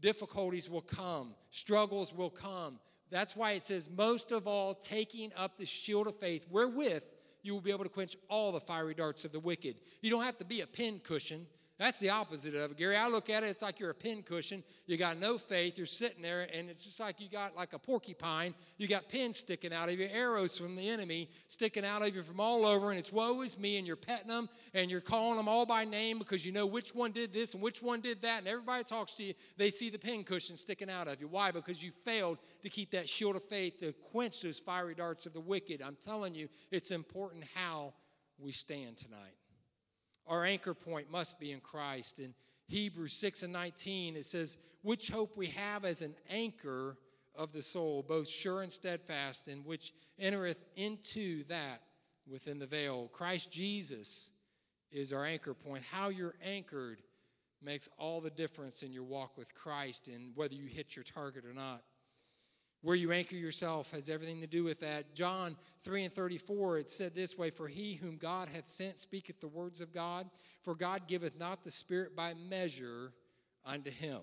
Difficulties will come, struggles will come. That's why it says, most of all, taking up the shield of faith, wherewith you will be able to quench all the fiery darts of the wicked. You don't have to be a pin cushion. That's the opposite of it, Gary. I look at it, it's like you're a pin cushion. You got no faith. You're sitting there, and it's just like you got like a porcupine. You got pins sticking out of you, arrows from the enemy sticking out of you from all over, and it's woe is me, and you're petting them, and you're calling them all by name because you know which one did this and which one did that, and everybody talks to you. They see the pin cushion sticking out of you. Why? Because you failed to keep that shield of faith to quench those fiery darts of the wicked. I'm telling you, it's important how we stand tonight. Our anchor point must be in Christ. In Hebrews 6 and 19, it says, Which hope we have as an anchor of the soul, both sure and steadfast, and which entereth into that within the veil. Christ Jesus is our anchor point. How you're anchored makes all the difference in your walk with Christ and whether you hit your target or not. Where you anchor yourself has everything to do with that. John 3 and 34, it said this way For he whom God hath sent speaketh the words of God, for God giveth not the Spirit by measure unto him.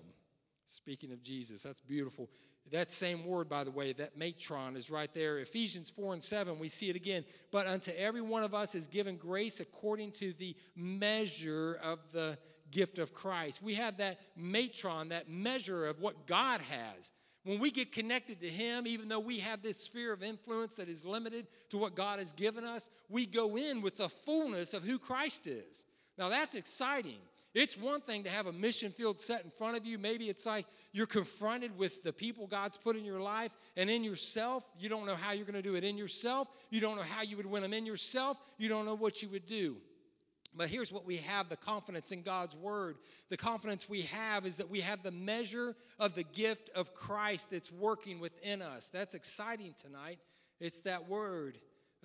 Speaking of Jesus, that's beautiful. That same word, by the way, that metron is right there. Ephesians 4 and 7, we see it again. But unto every one of us is given grace according to the measure of the gift of Christ. We have that metron, that measure of what God has. When we get connected to Him, even though we have this sphere of influence that is limited to what God has given us, we go in with the fullness of who Christ is. Now that's exciting. It's one thing to have a mission field set in front of you. Maybe it's like you're confronted with the people God's put in your life and in yourself. You don't know how you're going to do it in yourself. You don't know how you would win them in yourself. You don't know what you would do. But here's what we have the confidence in God's word. The confidence we have is that we have the measure of the gift of Christ that's working within us. That's exciting tonight. It's that word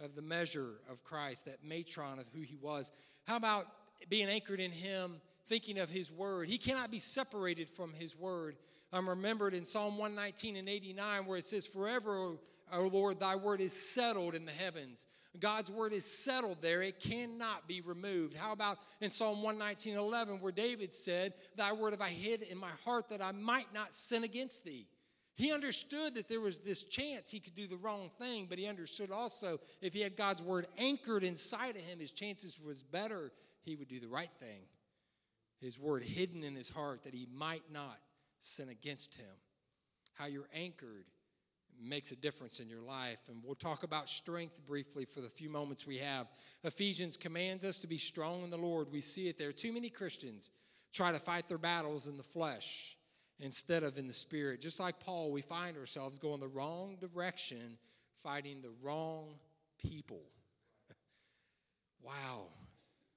of the measure of Christ, that metron of who he was. How about being anchored in him, thinking of his word? He cannot be separated from his word. I'm remembered in Psalm 119 and 89 where it says, Forever, O Lord, thy word is settled in the heavens. God's word is settled there. It cannot be removed. How about in Psalm 119 11, where David said, Thy word have I hid in my heart that I might not sin against thee? He understood that there was this chance he could do the wrong thing, but he understood also if he had God's word anchored inside of him, his chances was better he would do the right thing. His word hidden in his heart that he might not sin against him. How you're anchored makes a difference in your life. And we'll talk about strength briefly for the few moments we have. Ephesians commands us to be strong in the Lord. We see it there. Too many Christians try to fight their battles in the flesh instead of in the spirit. Just like Paul, we find ourselves going the wrong direction, fighting the wrong people. wow.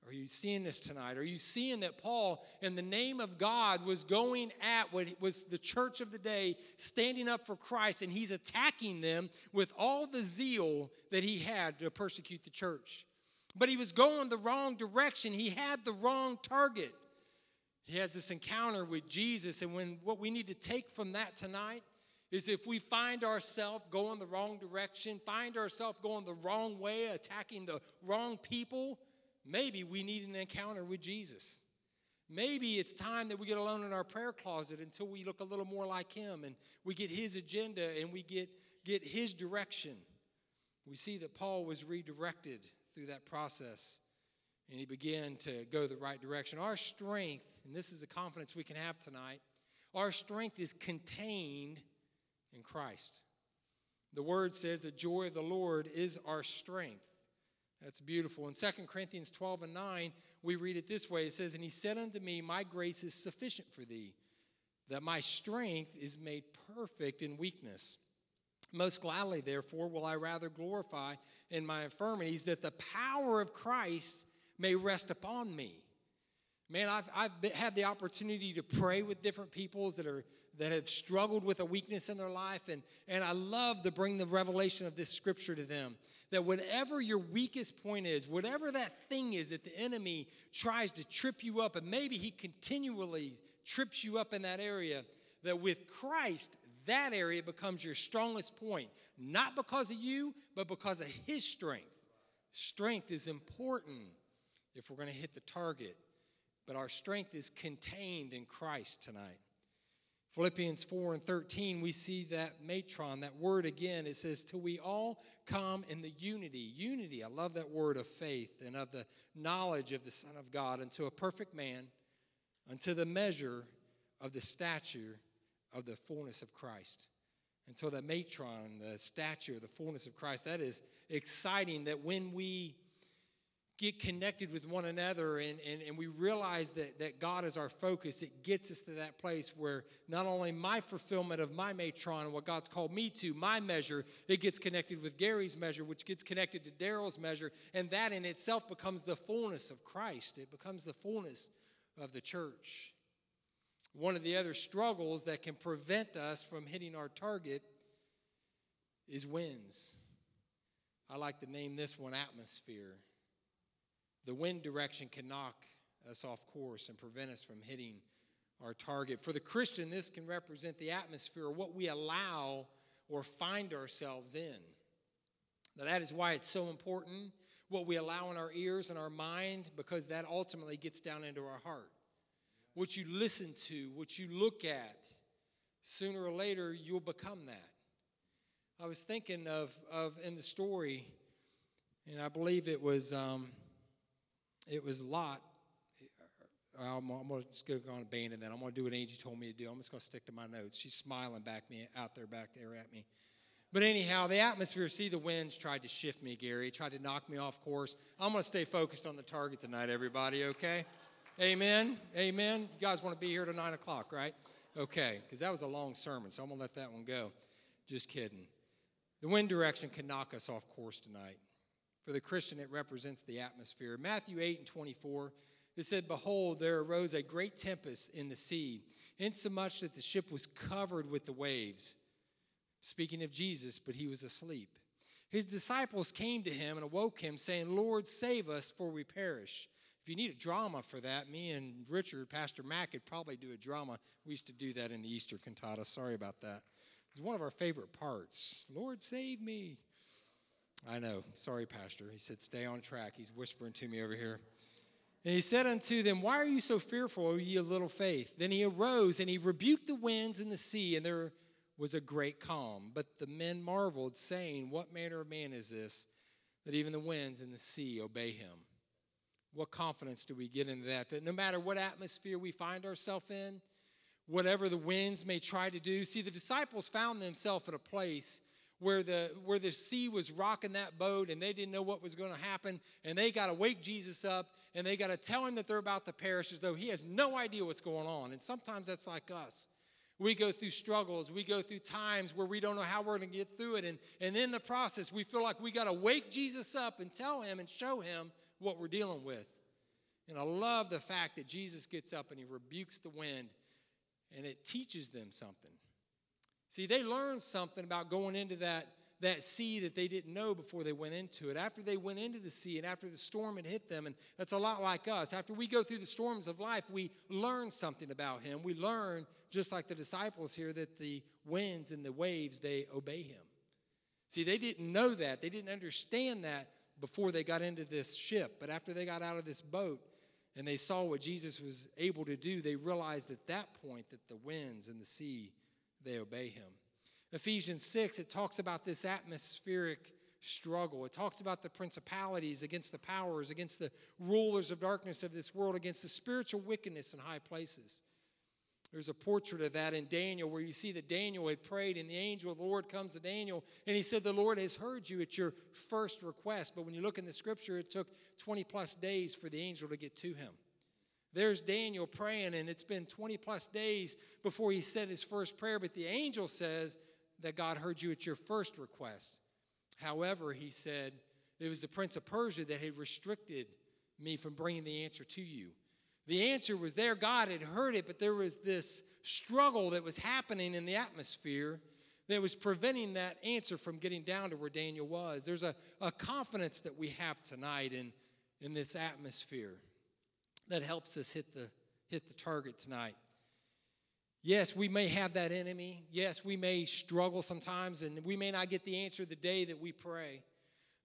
Are you seeing this tonight? Are you seeing that Paul, in the name of God, was going at what was the church of the day, standing up for Christ, and he's attacking them with all the zeal that he had to persecute the church? But he was going the wrong direction. He had the wrong target. He has this encounter with Jesus, and when what we need to take from that tonight is if we find ourselves going the wrong direction, find ourselves going the wrong way, attacking the wrong people, Maybe we need an encounter with Jesus. Maybe it's time that we get alone in our prayer closet until we look a little more like Him and we get His agenda and we get, get His direction. We see that Paul was redirected through that process and he began to go the right direction. Our strength, and this is the confidence we can have tonight, our strength is contained in Christ. The word says the joy of the Lord is our strength. That's beautiful. In 2 Corinthians 12 and 9, we read it this way it says, And he said unto me, My grace is sufficient for thee, that my strength is made perfect in weakness. Most gladly, therefore, will I rather glorify in my infirmities, that the power of Christ may rest upon me. Man, I've, I've been, had the opportunity to pray with different peoples that are that have struggled with a weakness in their life, and, and I love to bring the revelation of this scripture to them that whatever your weakest point is, whatever that thing is that the enemy tries to trip you up, and maybe he continually trips you up in that area, that with Christ, that area becomes your strongest point, not because of you, but because of his strength. Strength is important if we're going to hit the target, but our strength is contained in Christ tonight. Philippians 4 and 13, we see that metron, that word again. It says, Till we all come in the unity. Unity, I love that word of faith and of the knowledge of the Son of God, unto a perfect man, unto the measure of the stature of the fullness of Christ. Until that metron, the stature, the fullness of Christ. That is exciting that when we get connected with one another and, and, and we realize that, that God is our focus, it gets us to that place where not only my fulfillment of my metron and what God's called me to, my measure, it gets connected with Gary's measure, which gets connected to Daryl's measure, and that in itself becomes the fullness of Christ. It becomes the fullness of the church. One of the other struggles that can prevent us from hitting our target is winds. I like to name this one atmosphere. The wind direction can knock us off course and prevent us from hitting our target. For the Christian, this can represent the atmosphere, what we allow or find ourselves in. Now, that is why it's so important what we allow in our ears and our mind, because that ultimately gets down into our heart. What you listen to, what you look at, sooner or later you'll become that. I was thinking of, of in the story, and I believe it was um, it was Lot. I'm, I'm going to go on abandon that. I'm going to do what Angie told me to do. I'm just going to stick to my notes. She's smiling back me out there, back there at me. But anyhow, the atmosphere, see the winds tried to shift me, Gary, tried to knock me off course. I'm going to stay focused on the target tonight, everybody, okay? Amen. Amen. You guys want to be here to 9 o'clock, right? Okay, because that was a long sermon, so I'm going to let that one go. Just kidding. The wind direction can knock us off course tonight. For the Christian, it represents the atmosphere. Matthew 8 and 24, it said, Behold, there arose a great tempest in the sea, insomuch that the ship was covered with the waves. Speaking of Jesus, but he was asleep. His disciples came to him and awoke him, saying, Lord, save us, for we perish. If you need a drama for that, me and Richard, Pastor Mack, could probably do a drama. We used to do that in the Easter cantata. Sorry about that. It's one of our favorite parts. Lord, save me. I know. Sorry, Pastor. He said, Stay on track. He's whispering to me over here. And he said unto them, Why are you so fearful, O ye of little faith? Then he arose and he rebuked the winds and the sea, and there was a great calm. But the men marveled, saying, What manner of man is this, that even the winds and the sea obey him? What confidence do we get in that? That no matter what atmosphere we find ourselves in, whatever the winds may try to do. See, the disciples found themselves at a place where the where the sea was rocking that boat and they didn't know what was going to happen and they got to wake Jesus up and they got to tell him that they're about to perish as though he has no idea what's going on. And sometimes that's like us. We go through struggles we go through times where we don't know how we're going to get through it and, and in the process we feel like we got to wake jesus up and tell him and show him what we're dealing with. And i love the fact that jesus gets up and he rebukes the wind and it teaches them something See, they learned something about going into that, that sea that they didn't know before they went into it. After they went into the sea and after the storm had hit them, and that's a lot like us. After we go through the storms of life, we learn something about Him. We learn, just like the disciples here, that the winds and the waves, they obey Him. See, they didn't know that. They didn't understand that before they got into this ship. But after they got out of this boat, and they saw what Jesus was able to do, they realized at that point that the winds and the sea they obey him. Ephesians 6, it talks about this atmospheric struggle. It talks about the principalities against the powers, against the rulers of darkness of this world, against the spiritual wickedness in high places. There's a portrait of that in Daniel where you see that Daniel had prayed, and the angel of the Lord comes to Daniel, and he said, The Lord has heard you at your first request. But when you look in the scripture, it took 20 plus days for the angel to get to him. There's Daniel praying, and it's been 20 plus days before he said his first prayer, but the angel says that God heard you at your first request. However, he said it was the prince of Persia that had restricted me from bringing the answer to you. The answer was there, God had heard it, but there was this struggle that was happening in the atmosphere that was preventing that answer from getting down to where Daniel was. There's a, a confidence that we have tonight in, in this atmosphere that helps us hit the, hit the target tonight. Yes, we may have that enemy. Yes, we may struggle sometimes, and we may not get the answer the day that we pray.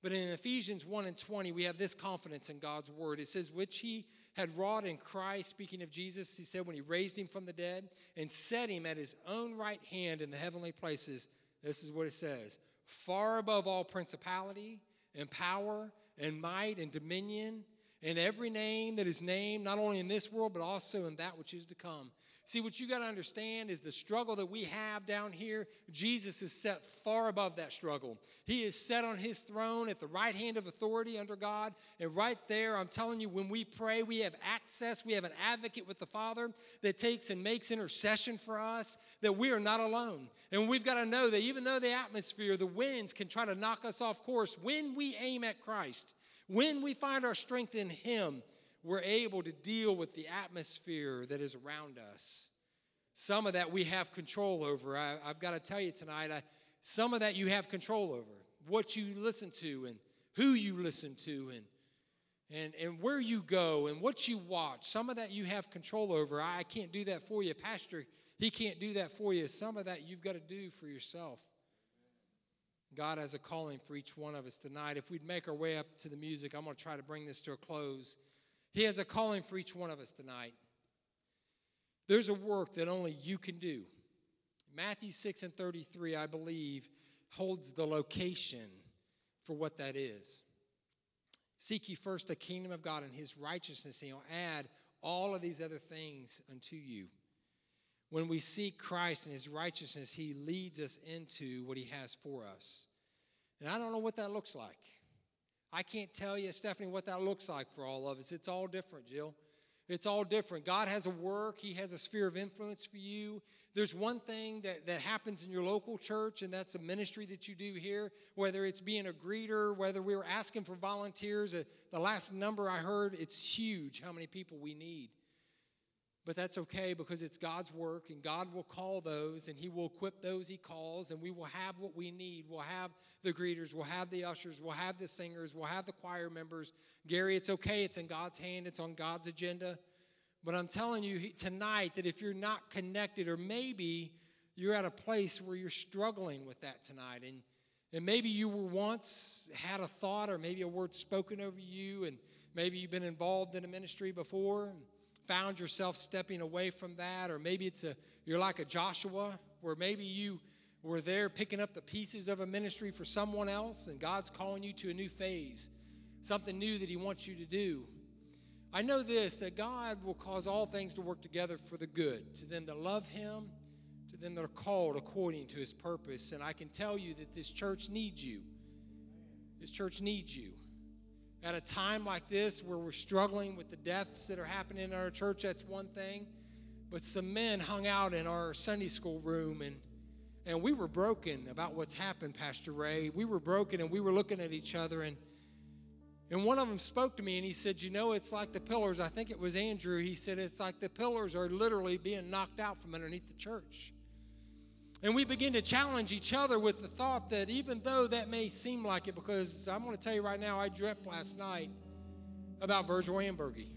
But in Ephesians 1 and 20, we have this confidence in God's word. It says, which he had wrought in Christ, speaking of Jesus, he said, when he raised him from the dead and set him at his own right hand in the heavenly places. This is what it says far above all principality and power and might and dominion in every name that is named, not only in this world, but also in that which is to come. See, what you got to understand is the struggle that we have down here, Jesus is set far above that struggle. He is set on his throne at the right hand of authority under God. And right there, I'm telling you, when we pray, we have access, we have an advocate with the Father that takes and makes intercession for us, that we are not alone. And we've got to know that even though the atmosphere, the winds can try to knock us off course, when we aim at Christ, when we find our strength in Him, we're able to deal with the atmosphere that is around us. Some of that we have control over. I, have got to tell you tonight, I, some of that you have control over. What you listen to and who you listen to and, and, and where you go and what you watch. Some of that you have control over. I can't do that for you. Pastor, he can't do that for you. Some of that you've got to do for yourself. God has a calling for each one of us tonight. If we'd make our way up to the music, I'm going to try to bring this to a close. He has a calling for each one of us tonight. There's a work that only you can do. Matthew 6 and 33, I believe, holds the location for what that is. Seek ye first the kingdom of God and his righteousness, and he'll add all of these other things unto you. When we seek Christ and his righteousness, he leads us into what he has for us. And I don't know what that looks like. I can't tell you, Stephanie, what that looks like for all of us. It's all different, Jill. It's all different. God has a work, He has a sphere of influence for you. There's one thing that, that happens in your local church, and that's a ministry that you do here, whether it's being a greeter, whether we were asking for volunteers. Uh, the last number I heard, it's huge how many people we need. But that's okay because it's God's work, and God will call those, and He will equip those He calls, and we will have what we need. We'll have the greeters, we'll have the ushers, we'll have the singers, we'll have the choir members. Gary, it's okay, it's in God's hand, it's on God's agenda. But I'm telling you tonight that if you're not connected, or maybe you're at a place where you're struggling with that tonight, and, and maybe you were once had a thought, or maybe a word spoken over you, and maybe you've been involved in a ministry before found yourself stepping away from that, or maybe it's a you're like a Joshua, where maybe you were there picking up the pieces of a ministry for someone else, and God's calling you to a new phase, something new that He wants you to do. I know this that God will cause all things to work together for the good, to them that love Him, to them that are called according to His purpose. And I can tell you that this church needs you. This church needs you at a time like this where we're struggling with the deaths that are happening in our church, that's one thing. But some men hung out in our Sunday school room and and we were broken about what's happened, Pastor Ray. We were broken and we were looking at each other and and one of them spoke to me and he said, You know, it's like the pillars. I think it was Andrew. He said, It's like the pillars are literally being knocked out from underneath the church. And we begin to challenge each other with the thought that even though that may seem like it, because I'm going to tell you right now, I dreamt last night about Virgil Ambergy.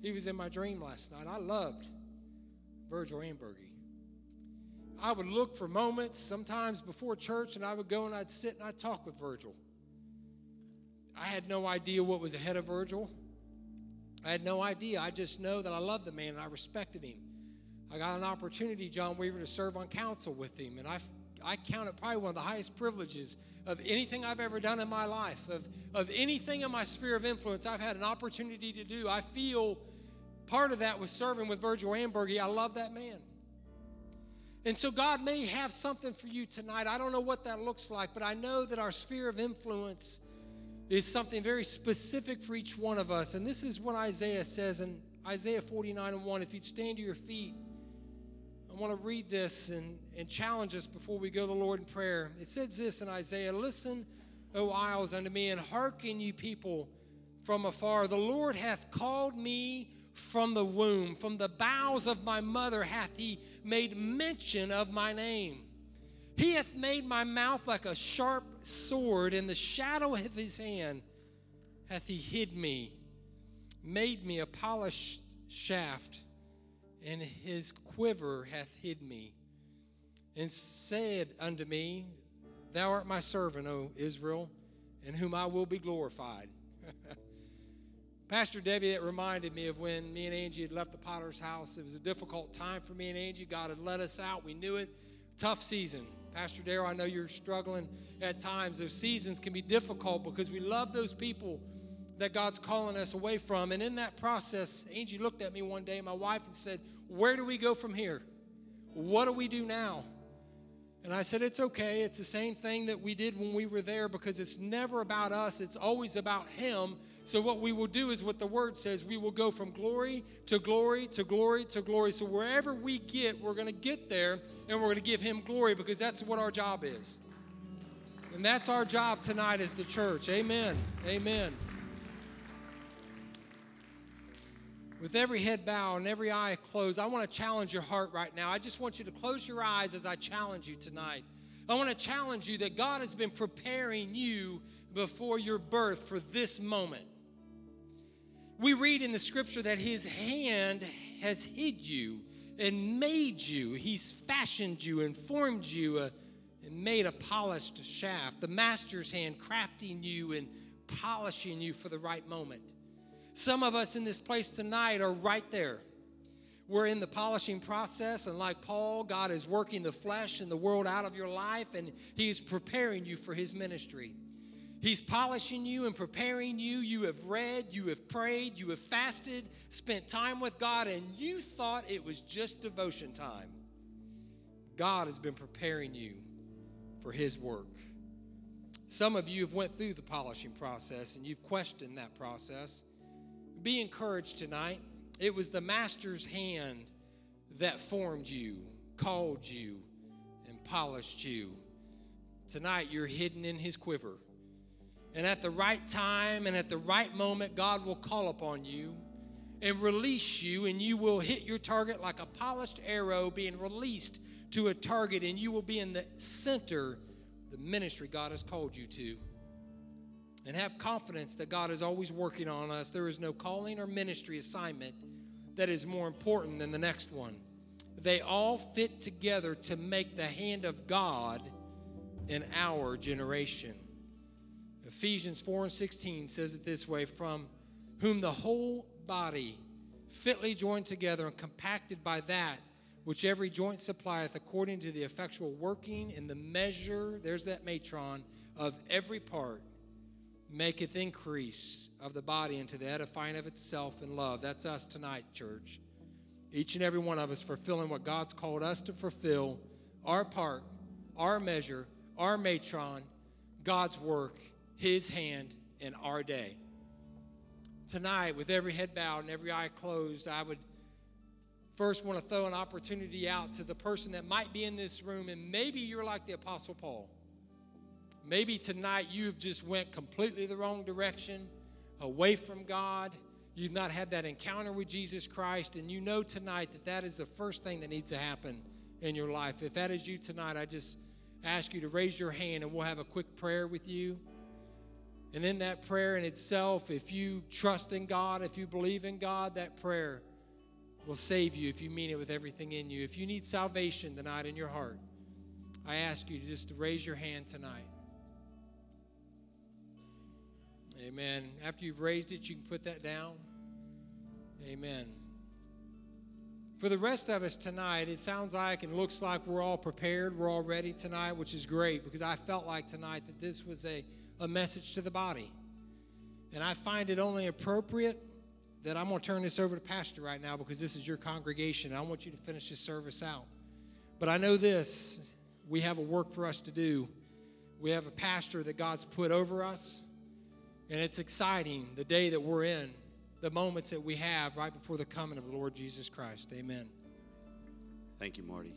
He was in my dream last night. I loved Virgil Ambergy. I would look for moments sometimes before church, and I would go and I'd sit and I'd talk with Virgil. I had no idea what was ahead of Virgil. I had no idea. I just know that I loved the man and I respected him. I got an opportunity, John Weaver, to serve on council with him, and I, I count it probably one of the highest privileges of anything I've ever done in my life, of, of anything in my sphere of influence I've had an opportunity to do. I feel part of that was serving with Virgil Ambergy. I love that man. And so God may have something for you tonight. I don't know what that looks like, but I know that our sphere of influence is something very specific for each one of us. And this is what Isaiah says in Isaiah 49 and 1. If you'd stand to your feet. I want to read this and, and challenge us before we go to the Lord in prayer. It says this in Isaiah Listen, O isles, unto me, and hearken, you people from afar. The Lord hath called me from the womb, from the bowels of my mother hath he made mention of my name. He hath made my mouth like a sharp sword, in the shadow of his hand hath he hid me, made me a polished shaft and his quiver hath hid me, and said unto me, Thou art my servant, O Israel, in whom I will be glorified. Pastor Debbie, it reminded me of when me and Angie had left the potter's house. It was a difficult time for me and Angie. God had let us out. We knew it. Tough season. Pastor Darrell, I know you're struggling at times. Those seasons can be difficult because we love those people that God's calling us away from. And in that process, Angie looked at me one day, my wife, and said, where do we go from here? What do we do now? And I said, It's okay. It's the same thing that we did when we were there because it's never about us, it's always about Him. So, what we will do is what the Word says we will go from glory to glory to glory to glory. So, wherever we get, we're going to get there and we're going to give Him glory because that's what our job is. And that's our job tonight as the church. Amen. Amen. With every head bowed and every eye closed, I want to challenge your heart right now. I just want you to close your eyes as I challenge you tonight. I want to challenge you that God has been preparing you before your birth for this moment. We read in the scripture that His hand has hid you and made you, He's fashioned you and formed you uh, and made a polished shaft. The Master's hand crafting you and polishing you for the right moment. Some of us in this place tonight are right there. We're in the polishing process, and like Paul, God is working the flesh and the world out of your life, and He's preparing you for His ministry. He's polishing you and preparing you. You have read, you have prayed, you have fasted, spent time with God, and you thought it was just devotion time. God has been preparing you for His work. Some of you have went through the polishing process and you've questioned that process. Be encouraged tonight. It was the master's hand that formed you, called you, and polished you. Tonight you're hidden in his quiver. And at the right time and at the right moment, God will call upon you and release you, and you will hit your target like a polished arrow being released to a target, and you will be in the center the ministry God has called you to. And have confidence that God is always working on us. There is no calling or ministry assignment that is more important than the next one. They all fit together to make the hand of God in our generation. Ephesians 4 and 16 says it this way from whom the whole body fitly joined together and compacted by that which every joint supplieth according to the effectual working in the measure, there's that metron, of every part, maketh increase of the body into the edifying of itself in love. That's us tonight, church. Each and every one of us fulfilling what God's called us to fulfill, our part, our measure, our metron, God's work, His hand in our day. Tonight, with every head bowed and every eye closed, I would first want to throw an opportunity out to the person that might be in this room and maybe you're like the apostle paul maybe tonight you've just went completely the wrong direction away from god you've not had that encounter with jesus christ and you know tonight that that is the first thing that needs to happen in your life if that is you tonight i just ask you to raise your hand and we'll have a quick prayer with you and in that prayer in itself if you trust in god if you believe in god that prayer will save you if you mean it with everything in you. If you need salvation tonight in your heart, I ask you just to just raise your hand tonight. Amen. After you've raised it, you can put that down. Amen. For the rest of us tonight, it sounds like and looks like we're all prepared. We're all ready tonight, which is great because I felt like tonight that this was a, a message to the body. And I find it only appropriate that I'm going to turn this over to Pastor right now because this is your congregation. I want you to finish this service out. But I know this we have a work for us to do. We have a pastor that God's put over us, and it's exciting the day that we're in, the moments that we have right before the coming of the Lord Jesus Christ. Amen. Thank you, Marty.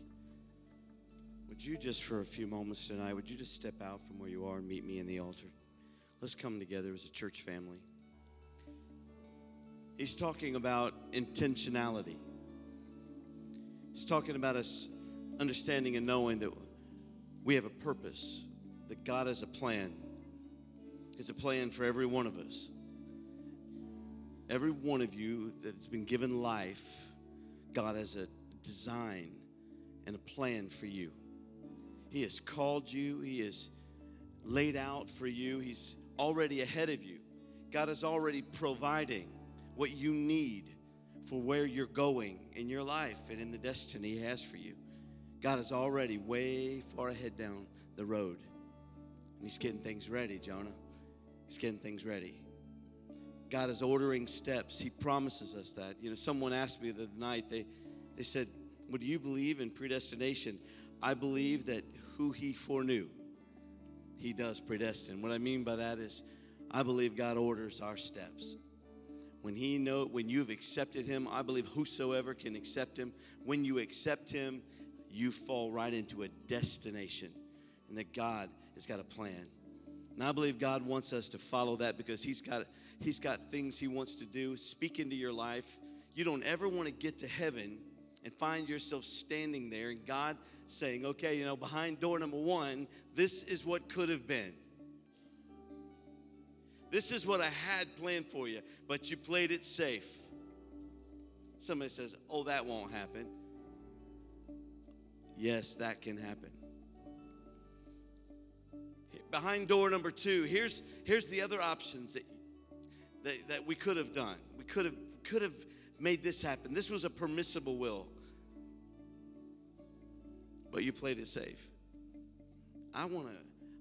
Would you just for a few moments tonight, would you just step out from where you are and meet me in the altar? Let's come together as a church family. He's talking about intentionality. He's talking about us understanding and knowing that we have a purpose, that God has a plan. It's a plan for every one of us. Every one of you that's been given life, God has a design and a plan for you. He has called you, He has laid out for you, He's already ahead of you. God is already providing what you need for where you're going in your life and in the destiny He has for you. God is already way far ahead down the road. And He's getting things ready, Jonah. He's getting things ready. God is ordering steps. He promises us that. You know, someone asked me the other night, they, they said, Would you believe in predestination? I believe that who He foreknew, He does predestine. What I mean by that is, I believe God orders our steps when he know when you've accepted him i believe whosoever can accept him when you accept him you fall right into a destination and that god has got a plan and i believe god wants us to follow that because he's got he's got things he wants to do speak into your life you don't ever want to get to heaven and find yourself standing there and god saying okay you know behind door number one this is what could have been this is what I had planned for you, but you played it safe. Somebody says, Oh, that won't happen. Yes, that can happen. Behind door number two, here's, here's the other options that, that, that we could have done. We could have, could have made this happen. This was a permissible will. But you played it safe. I want to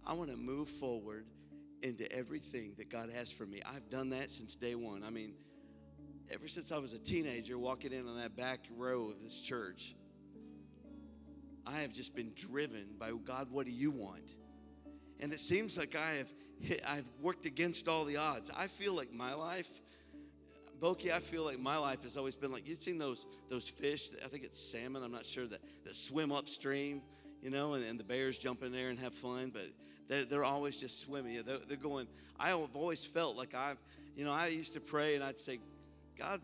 I want to move forward into everything that God has for me. I've done that since day one. I mean, ever since I was a teenager walking in on that back row of this church, I have just been driven by God, what do you want? And it seems like I have hit, I've worked against all the odds. I feel like my life, Boki, I feel like my life has always been like you've seen those those fish, I think it's salmon, I'm not sure that, that swim upstream, you know, and, and the bears jump in there and have fun, but they're, they're always just swimming. They're, they're going, I have always felt like I've, you know, I used to pray and I'd say, God,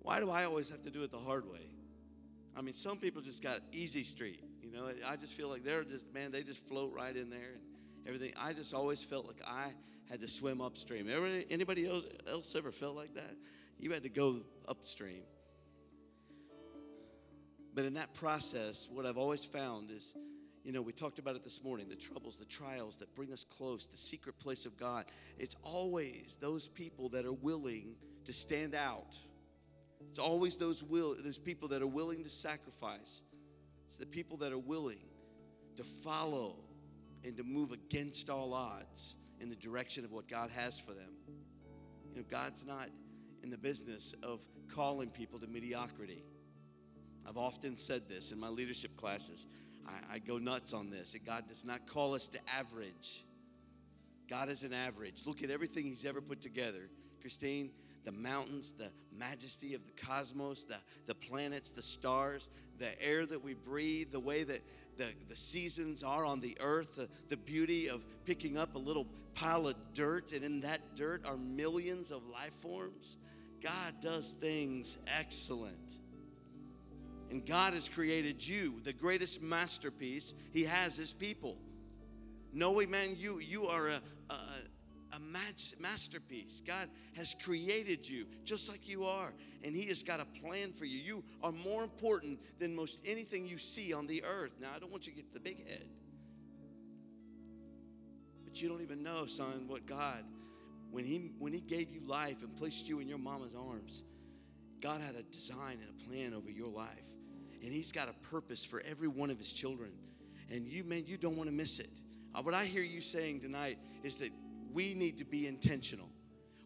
why do I always have to do it the hard way? I mean, some people just got easy street. Know, I just feel like they're just man, they just float right in there and everything. I just always felt like I had to swim upstream. Everybody, anybody else, else ever felt like that? You had to go upstream. But in that process, what I've always found is, you know, we talked about it this morning the troubles, the trials that bring us close, the secret place of God. It's always those people that are willing to stand out it's always those will those people that are willing to sacrifice. It's the people that are willing to follow and to move against all odds in the direction of what God has for them. You know, God's not in the business of calling people to mediocrity. I've often said this in my leadership classes. I, I go nuts on this. God does not call us to average. God is an average. Look at everything He's ever put together. Christine, the mountains, the majesty of the cosmos, the, the planets, the stars, the air that we breathe, the way that the, the seasons are on the earth, the, the beauty of picking up a little pile of dirt, and in that dirt are millions of life forms. God does things excellent. And God has created you, the greatest masterpiece He has His people. Knowing, man, you you are a, a, a masterpiece. God has created you just like you are, and He has got a plan for you. You are more important than most anything you see on the earth. Now, I don't want you to get the big head, but you don't even know, son, what God, when He when He gave you life and placed you in your mama's arms, God had a design and a plan over your life, and He's got a purpose for every one of His children, and you, man, you don't want to miss it. Uh, what I hear you saying tonight is that we need to be intentional.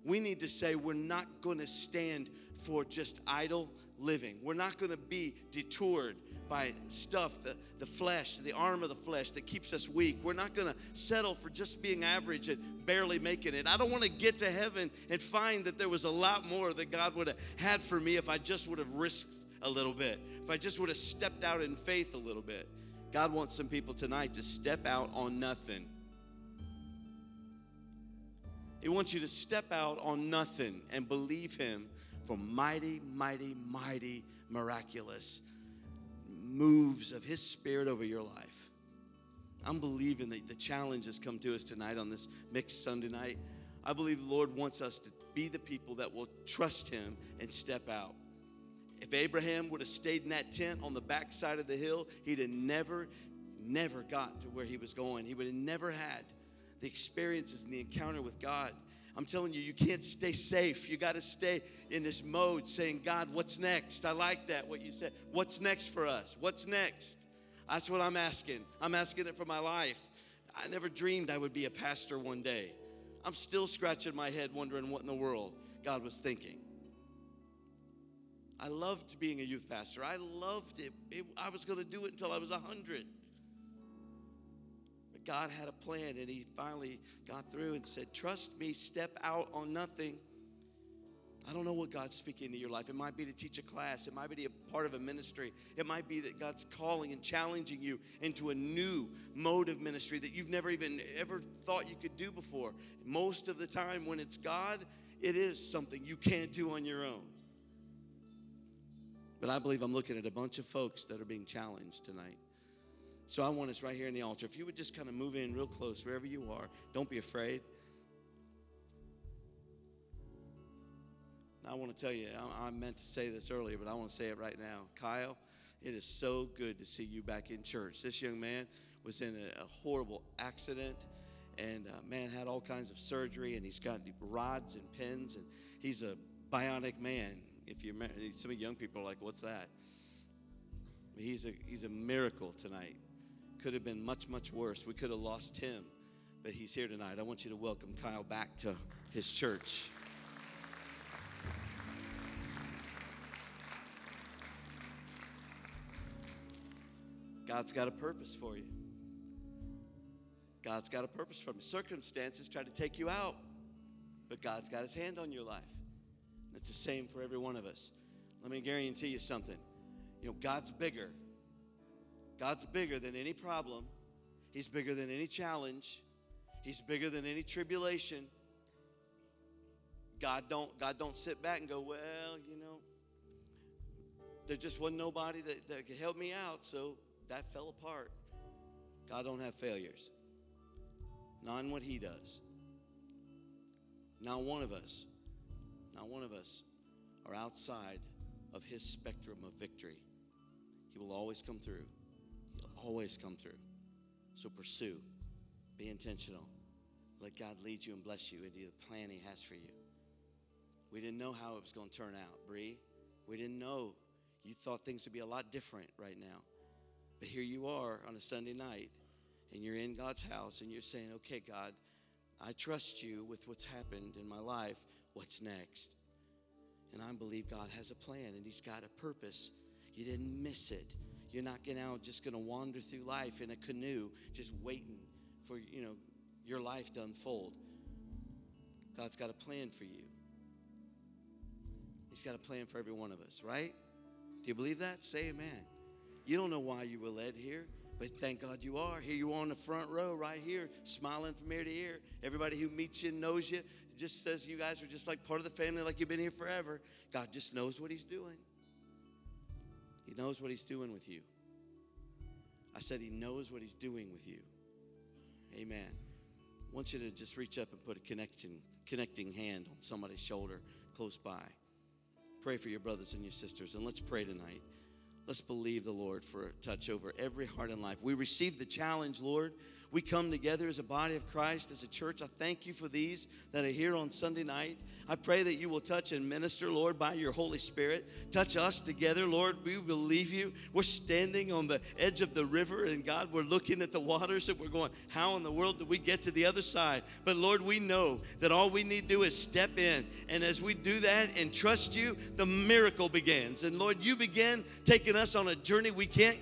We need to say we're not going to stand for just idle living. We're not going to be detoured by stuff, the, the flesh, the arm of the flesh that keeps us weak. We're not going to settle for just being average and barely making it. I don't want to get to heaven and find that there was a lot more that God would have had for me if I just would have risked a little bit, if I just would have stepped out in faith a little bit. God wants some people tonight to step out on nothing he wants you to step out on nothing and believe Him for mighty, mighty, mighty, miraculous moves of His Spirit over your life. I'm believing that the challenge has come to us tonight on this mixed Sunday night. I believe the Lord wants us to be the people that will trust Him and step out. If Abraham would have stayed in that tent on the backside of the hill, he'd have never, never got to where he was going. He would have never had the experiences and the encounter with God. I'm telling you, you can't stay safe. You got to stay in this mode saying, God, what's next? I like that, what you said. What's next for us? What's next? That's what I'm asking. I'm asking it for my life. I never dreamed I would be a pastor one day. I'm still scratching my head wondering what in the world God was thinking. I loved being a youth pastor. I loved it. it I was going to do it until I was 100. God had a plan and he finally got through and said, Trust me, step out on nothing. I don't know what God's speaking into your life. It might be to teach a class, it might be a part of a ministry, it might be that God's calling and challenging you into a new mode of ministry that you've never even ever thought you could do before. Most of the time, when it's God, it is something you can't do on your own. But I believe I'm looking at a bunch of folks that are being challenged tonight. So I want us right here in the altar. If you would just kind of move in real close, wherever you are, don't be afraid. I want to tell you, I, meant to say this earlier, but I want to say it right now. Kyle, it is so good to see you back in church. This young man was in a, a horrible accident and uh, man had all kinds of surgery and he's got rods and pins and he's a bionic man. If you some young people are like, "What's that?" He's a he's a miracle tonight. Could have been much, much worse. We could have lost him. but he's here tonight. I want you to welcome Kyle back to his church. God's got a purpose for you. God's got a purpose for you. Circumstances try to take you out, but God's got his hand on your life. It's the same for every one of us. Let me guarantee you something. You know, God's bigger. God's bigger than any problem. He's bigger than any challenge. He's bigger than any tribulation. God don't God don't sit back and go, well, you know, there just wasn't nobody that, that could help me out, so that fell apart. God don't have failures. Not in what he does. Not one of us, not one of us are outside of his spectrum of victory. He will always come through. Always come through. So pursue. Be intentional. Let God lead you and bless you into the plan he has for you. We didn't know how it was going to turn out, Bree. We didn't know. You thought things would be a lot different right now. But here you are on a Sunday night, and you're in God's house, and you're saying, Okay, God, I trust you with what's happened in my life. What's next? And I believe God has a plan, and He's got a purpose. You didn't miss it. You're not going out just going to wander through life in a canoe, just waiting for you know your life to unfold. God's got a plan for you. He's got a plan for every one of us, right? Do you believe that? Say amen. You don't know why you were led here, but thank God you are. Here you are on the front row, right here, smiling from ear to ear. Everybody who meets you knows you just says you guys are just like part of the family, like you've been here forever. God just knows what He's doing. He knows what He's doing with you. I said He knows what He's doing with you. Amen. I want you to just reach up and put a connection, connecting hand on somebody's shoulder close by. Pray for your brothers and your sisters, and let's pray tonight. Let's believe the Lord for a touch over every heart and life. We receive the challenge, Lord. We come together as a body of Christ, as a church. I thank you for these that are here on Sunday night. I pray that you will touch and minister, Lord, by your Holy Spirit. Touch us together, Lord. We believe you. We're standing on the edge of the river, and God, we're looking at the waters and we're going, How in the world do we get to the other side? But Lord, we know that all we need to do is step in. And as we do that and trust you, the miracle begins. And Lord, you begin taking us on a journey we can't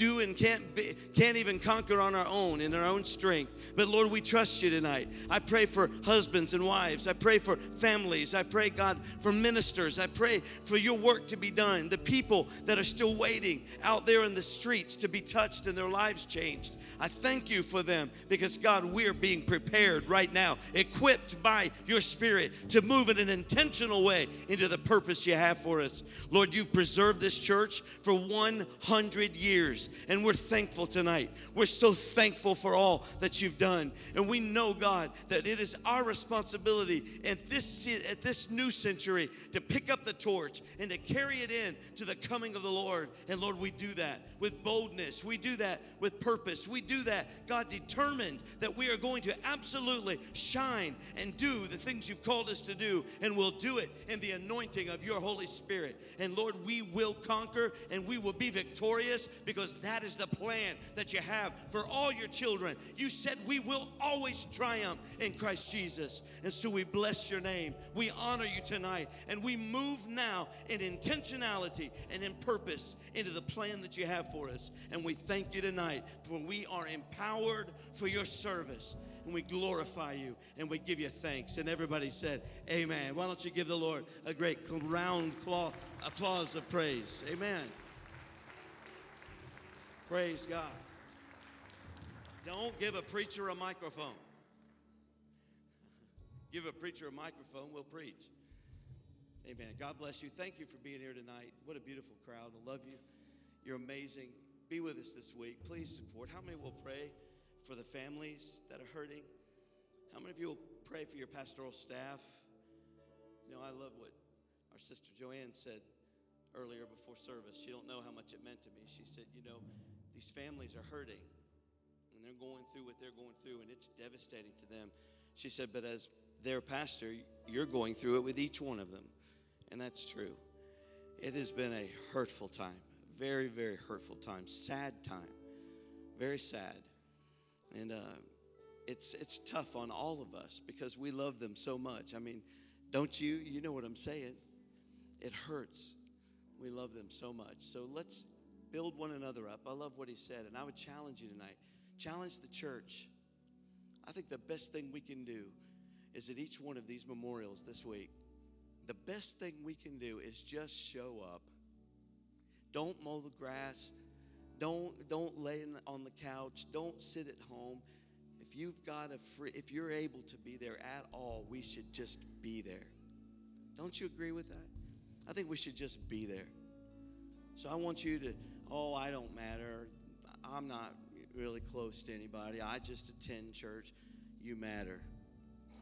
do and can't be, can't even conquer on our own in our own strength. But Lord, we trust you tonight. I pray for husbands and wives. I pray for families. I pray, God, for ministers. I pray for your work to be done. The people that are still waiting out there in the streets to be touched and their lives changed. I thank you for them because, God, we're being prepared right now, equipped by your Spirit to move in an intentional way into the purpose you have for us. Lord, you preserved this church for 100 years, and we're thankful tonight. We're so thankful for all that you've done. And we know, God, that it is our responsibility at this, at this new century to pick up the torch and to carry it in to the coming of the Lord. And Lord, we do that with boldness. We do that with purpose. We do that, God, determined that we are going to absolutely shine and do the things you've called us to do. And we'll do it in the anointing of your Holy Spirit. And Lord, we will conquer and we will be victorious because that is the plan that you have for all your children. You said we will always triumph in Christ Jesus. And so we bless your name. We honor you tonight. And we move now in intentionality and in purpose into the plan that you have for us. And we thank you tonight for we are empowered for your service. And we glorify you and we give you thanks. And everybody said, Amen. Why don't you give the Lord a great round applause of praise? Amen. Praise God. Don't give a preacher a microphone. Give a preacher a microphone, we'll preach. Amen. God bless you. Thank you for being here tonight. What a beautiful crowd. I love you. You're amazing. Be with us this week. Please support. How many will pray for the families that are hurting? How many of you will pray for your pastoral staff? You know, I love what our sister Joanne said earlier before service. She don't know how much it meant to me. She said, you know, these families are hurting and they're going through what they're going through and it's devastating to them. She said, but as their pastor, you're going through it with each one of them. And that's true. It has been a hurtful time, very, very hurtful time, sad time, very sad. And uh, it's it's tough on all of us because we love them so much. I mean, don't you? You know what I'm saying? It hurts. We love them so much. So let's build one another up. I love what he said, and I would challenge you tonight. Challenge the church. I think the best thing we can do is at each one of these memorials this week. The best thing we can do is just show up. Don't mow the grass. Don't don't lay the, on the couch. Don't sit at home. If you've got a free, if you're able to be there at all, we should just be there. Don't you agree with that? I think we should just be there. So I want you to, oh, I don't matter. I'm not really close to anybody. I just attend church. You matter.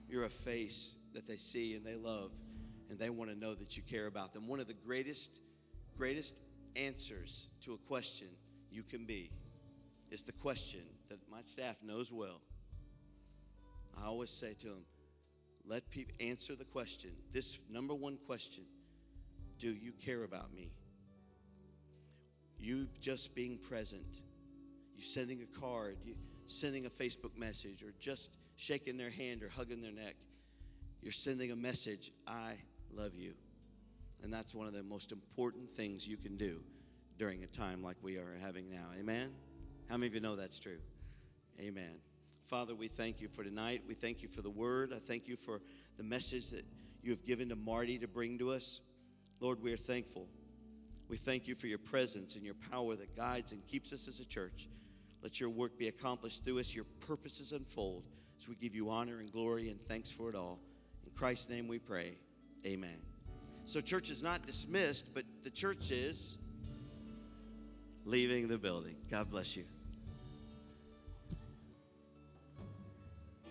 You're a face that they see and they love, and they want to know that you care about them. One of the greatest, greatest answers to a question you can be is the question that my staff knows well. I always say to them, let people answer the question. This number one question Do you care about me? You just being present, you sending a card, you sending a Facebook message, or just shaking their hand or hugging their neck. You're sending a message I love you. And that's one of the most important things you can do during a time like we are having now. Amen? How many of you know that's true? Amen. Father, we thank you for tonight. We thank you for the word. I thank you for the message that you have given to Marty to bring to us. Lord, we are thankful. We thank you for your presence and your power that guides and keeps us as a church. Let your work be accomplished through us, your purposes unfold. So we give you honor and glory and thanks for it all. In Christ's name we pray. Amen. So, church is not dismissed, but the church is leaving the building. God bless you.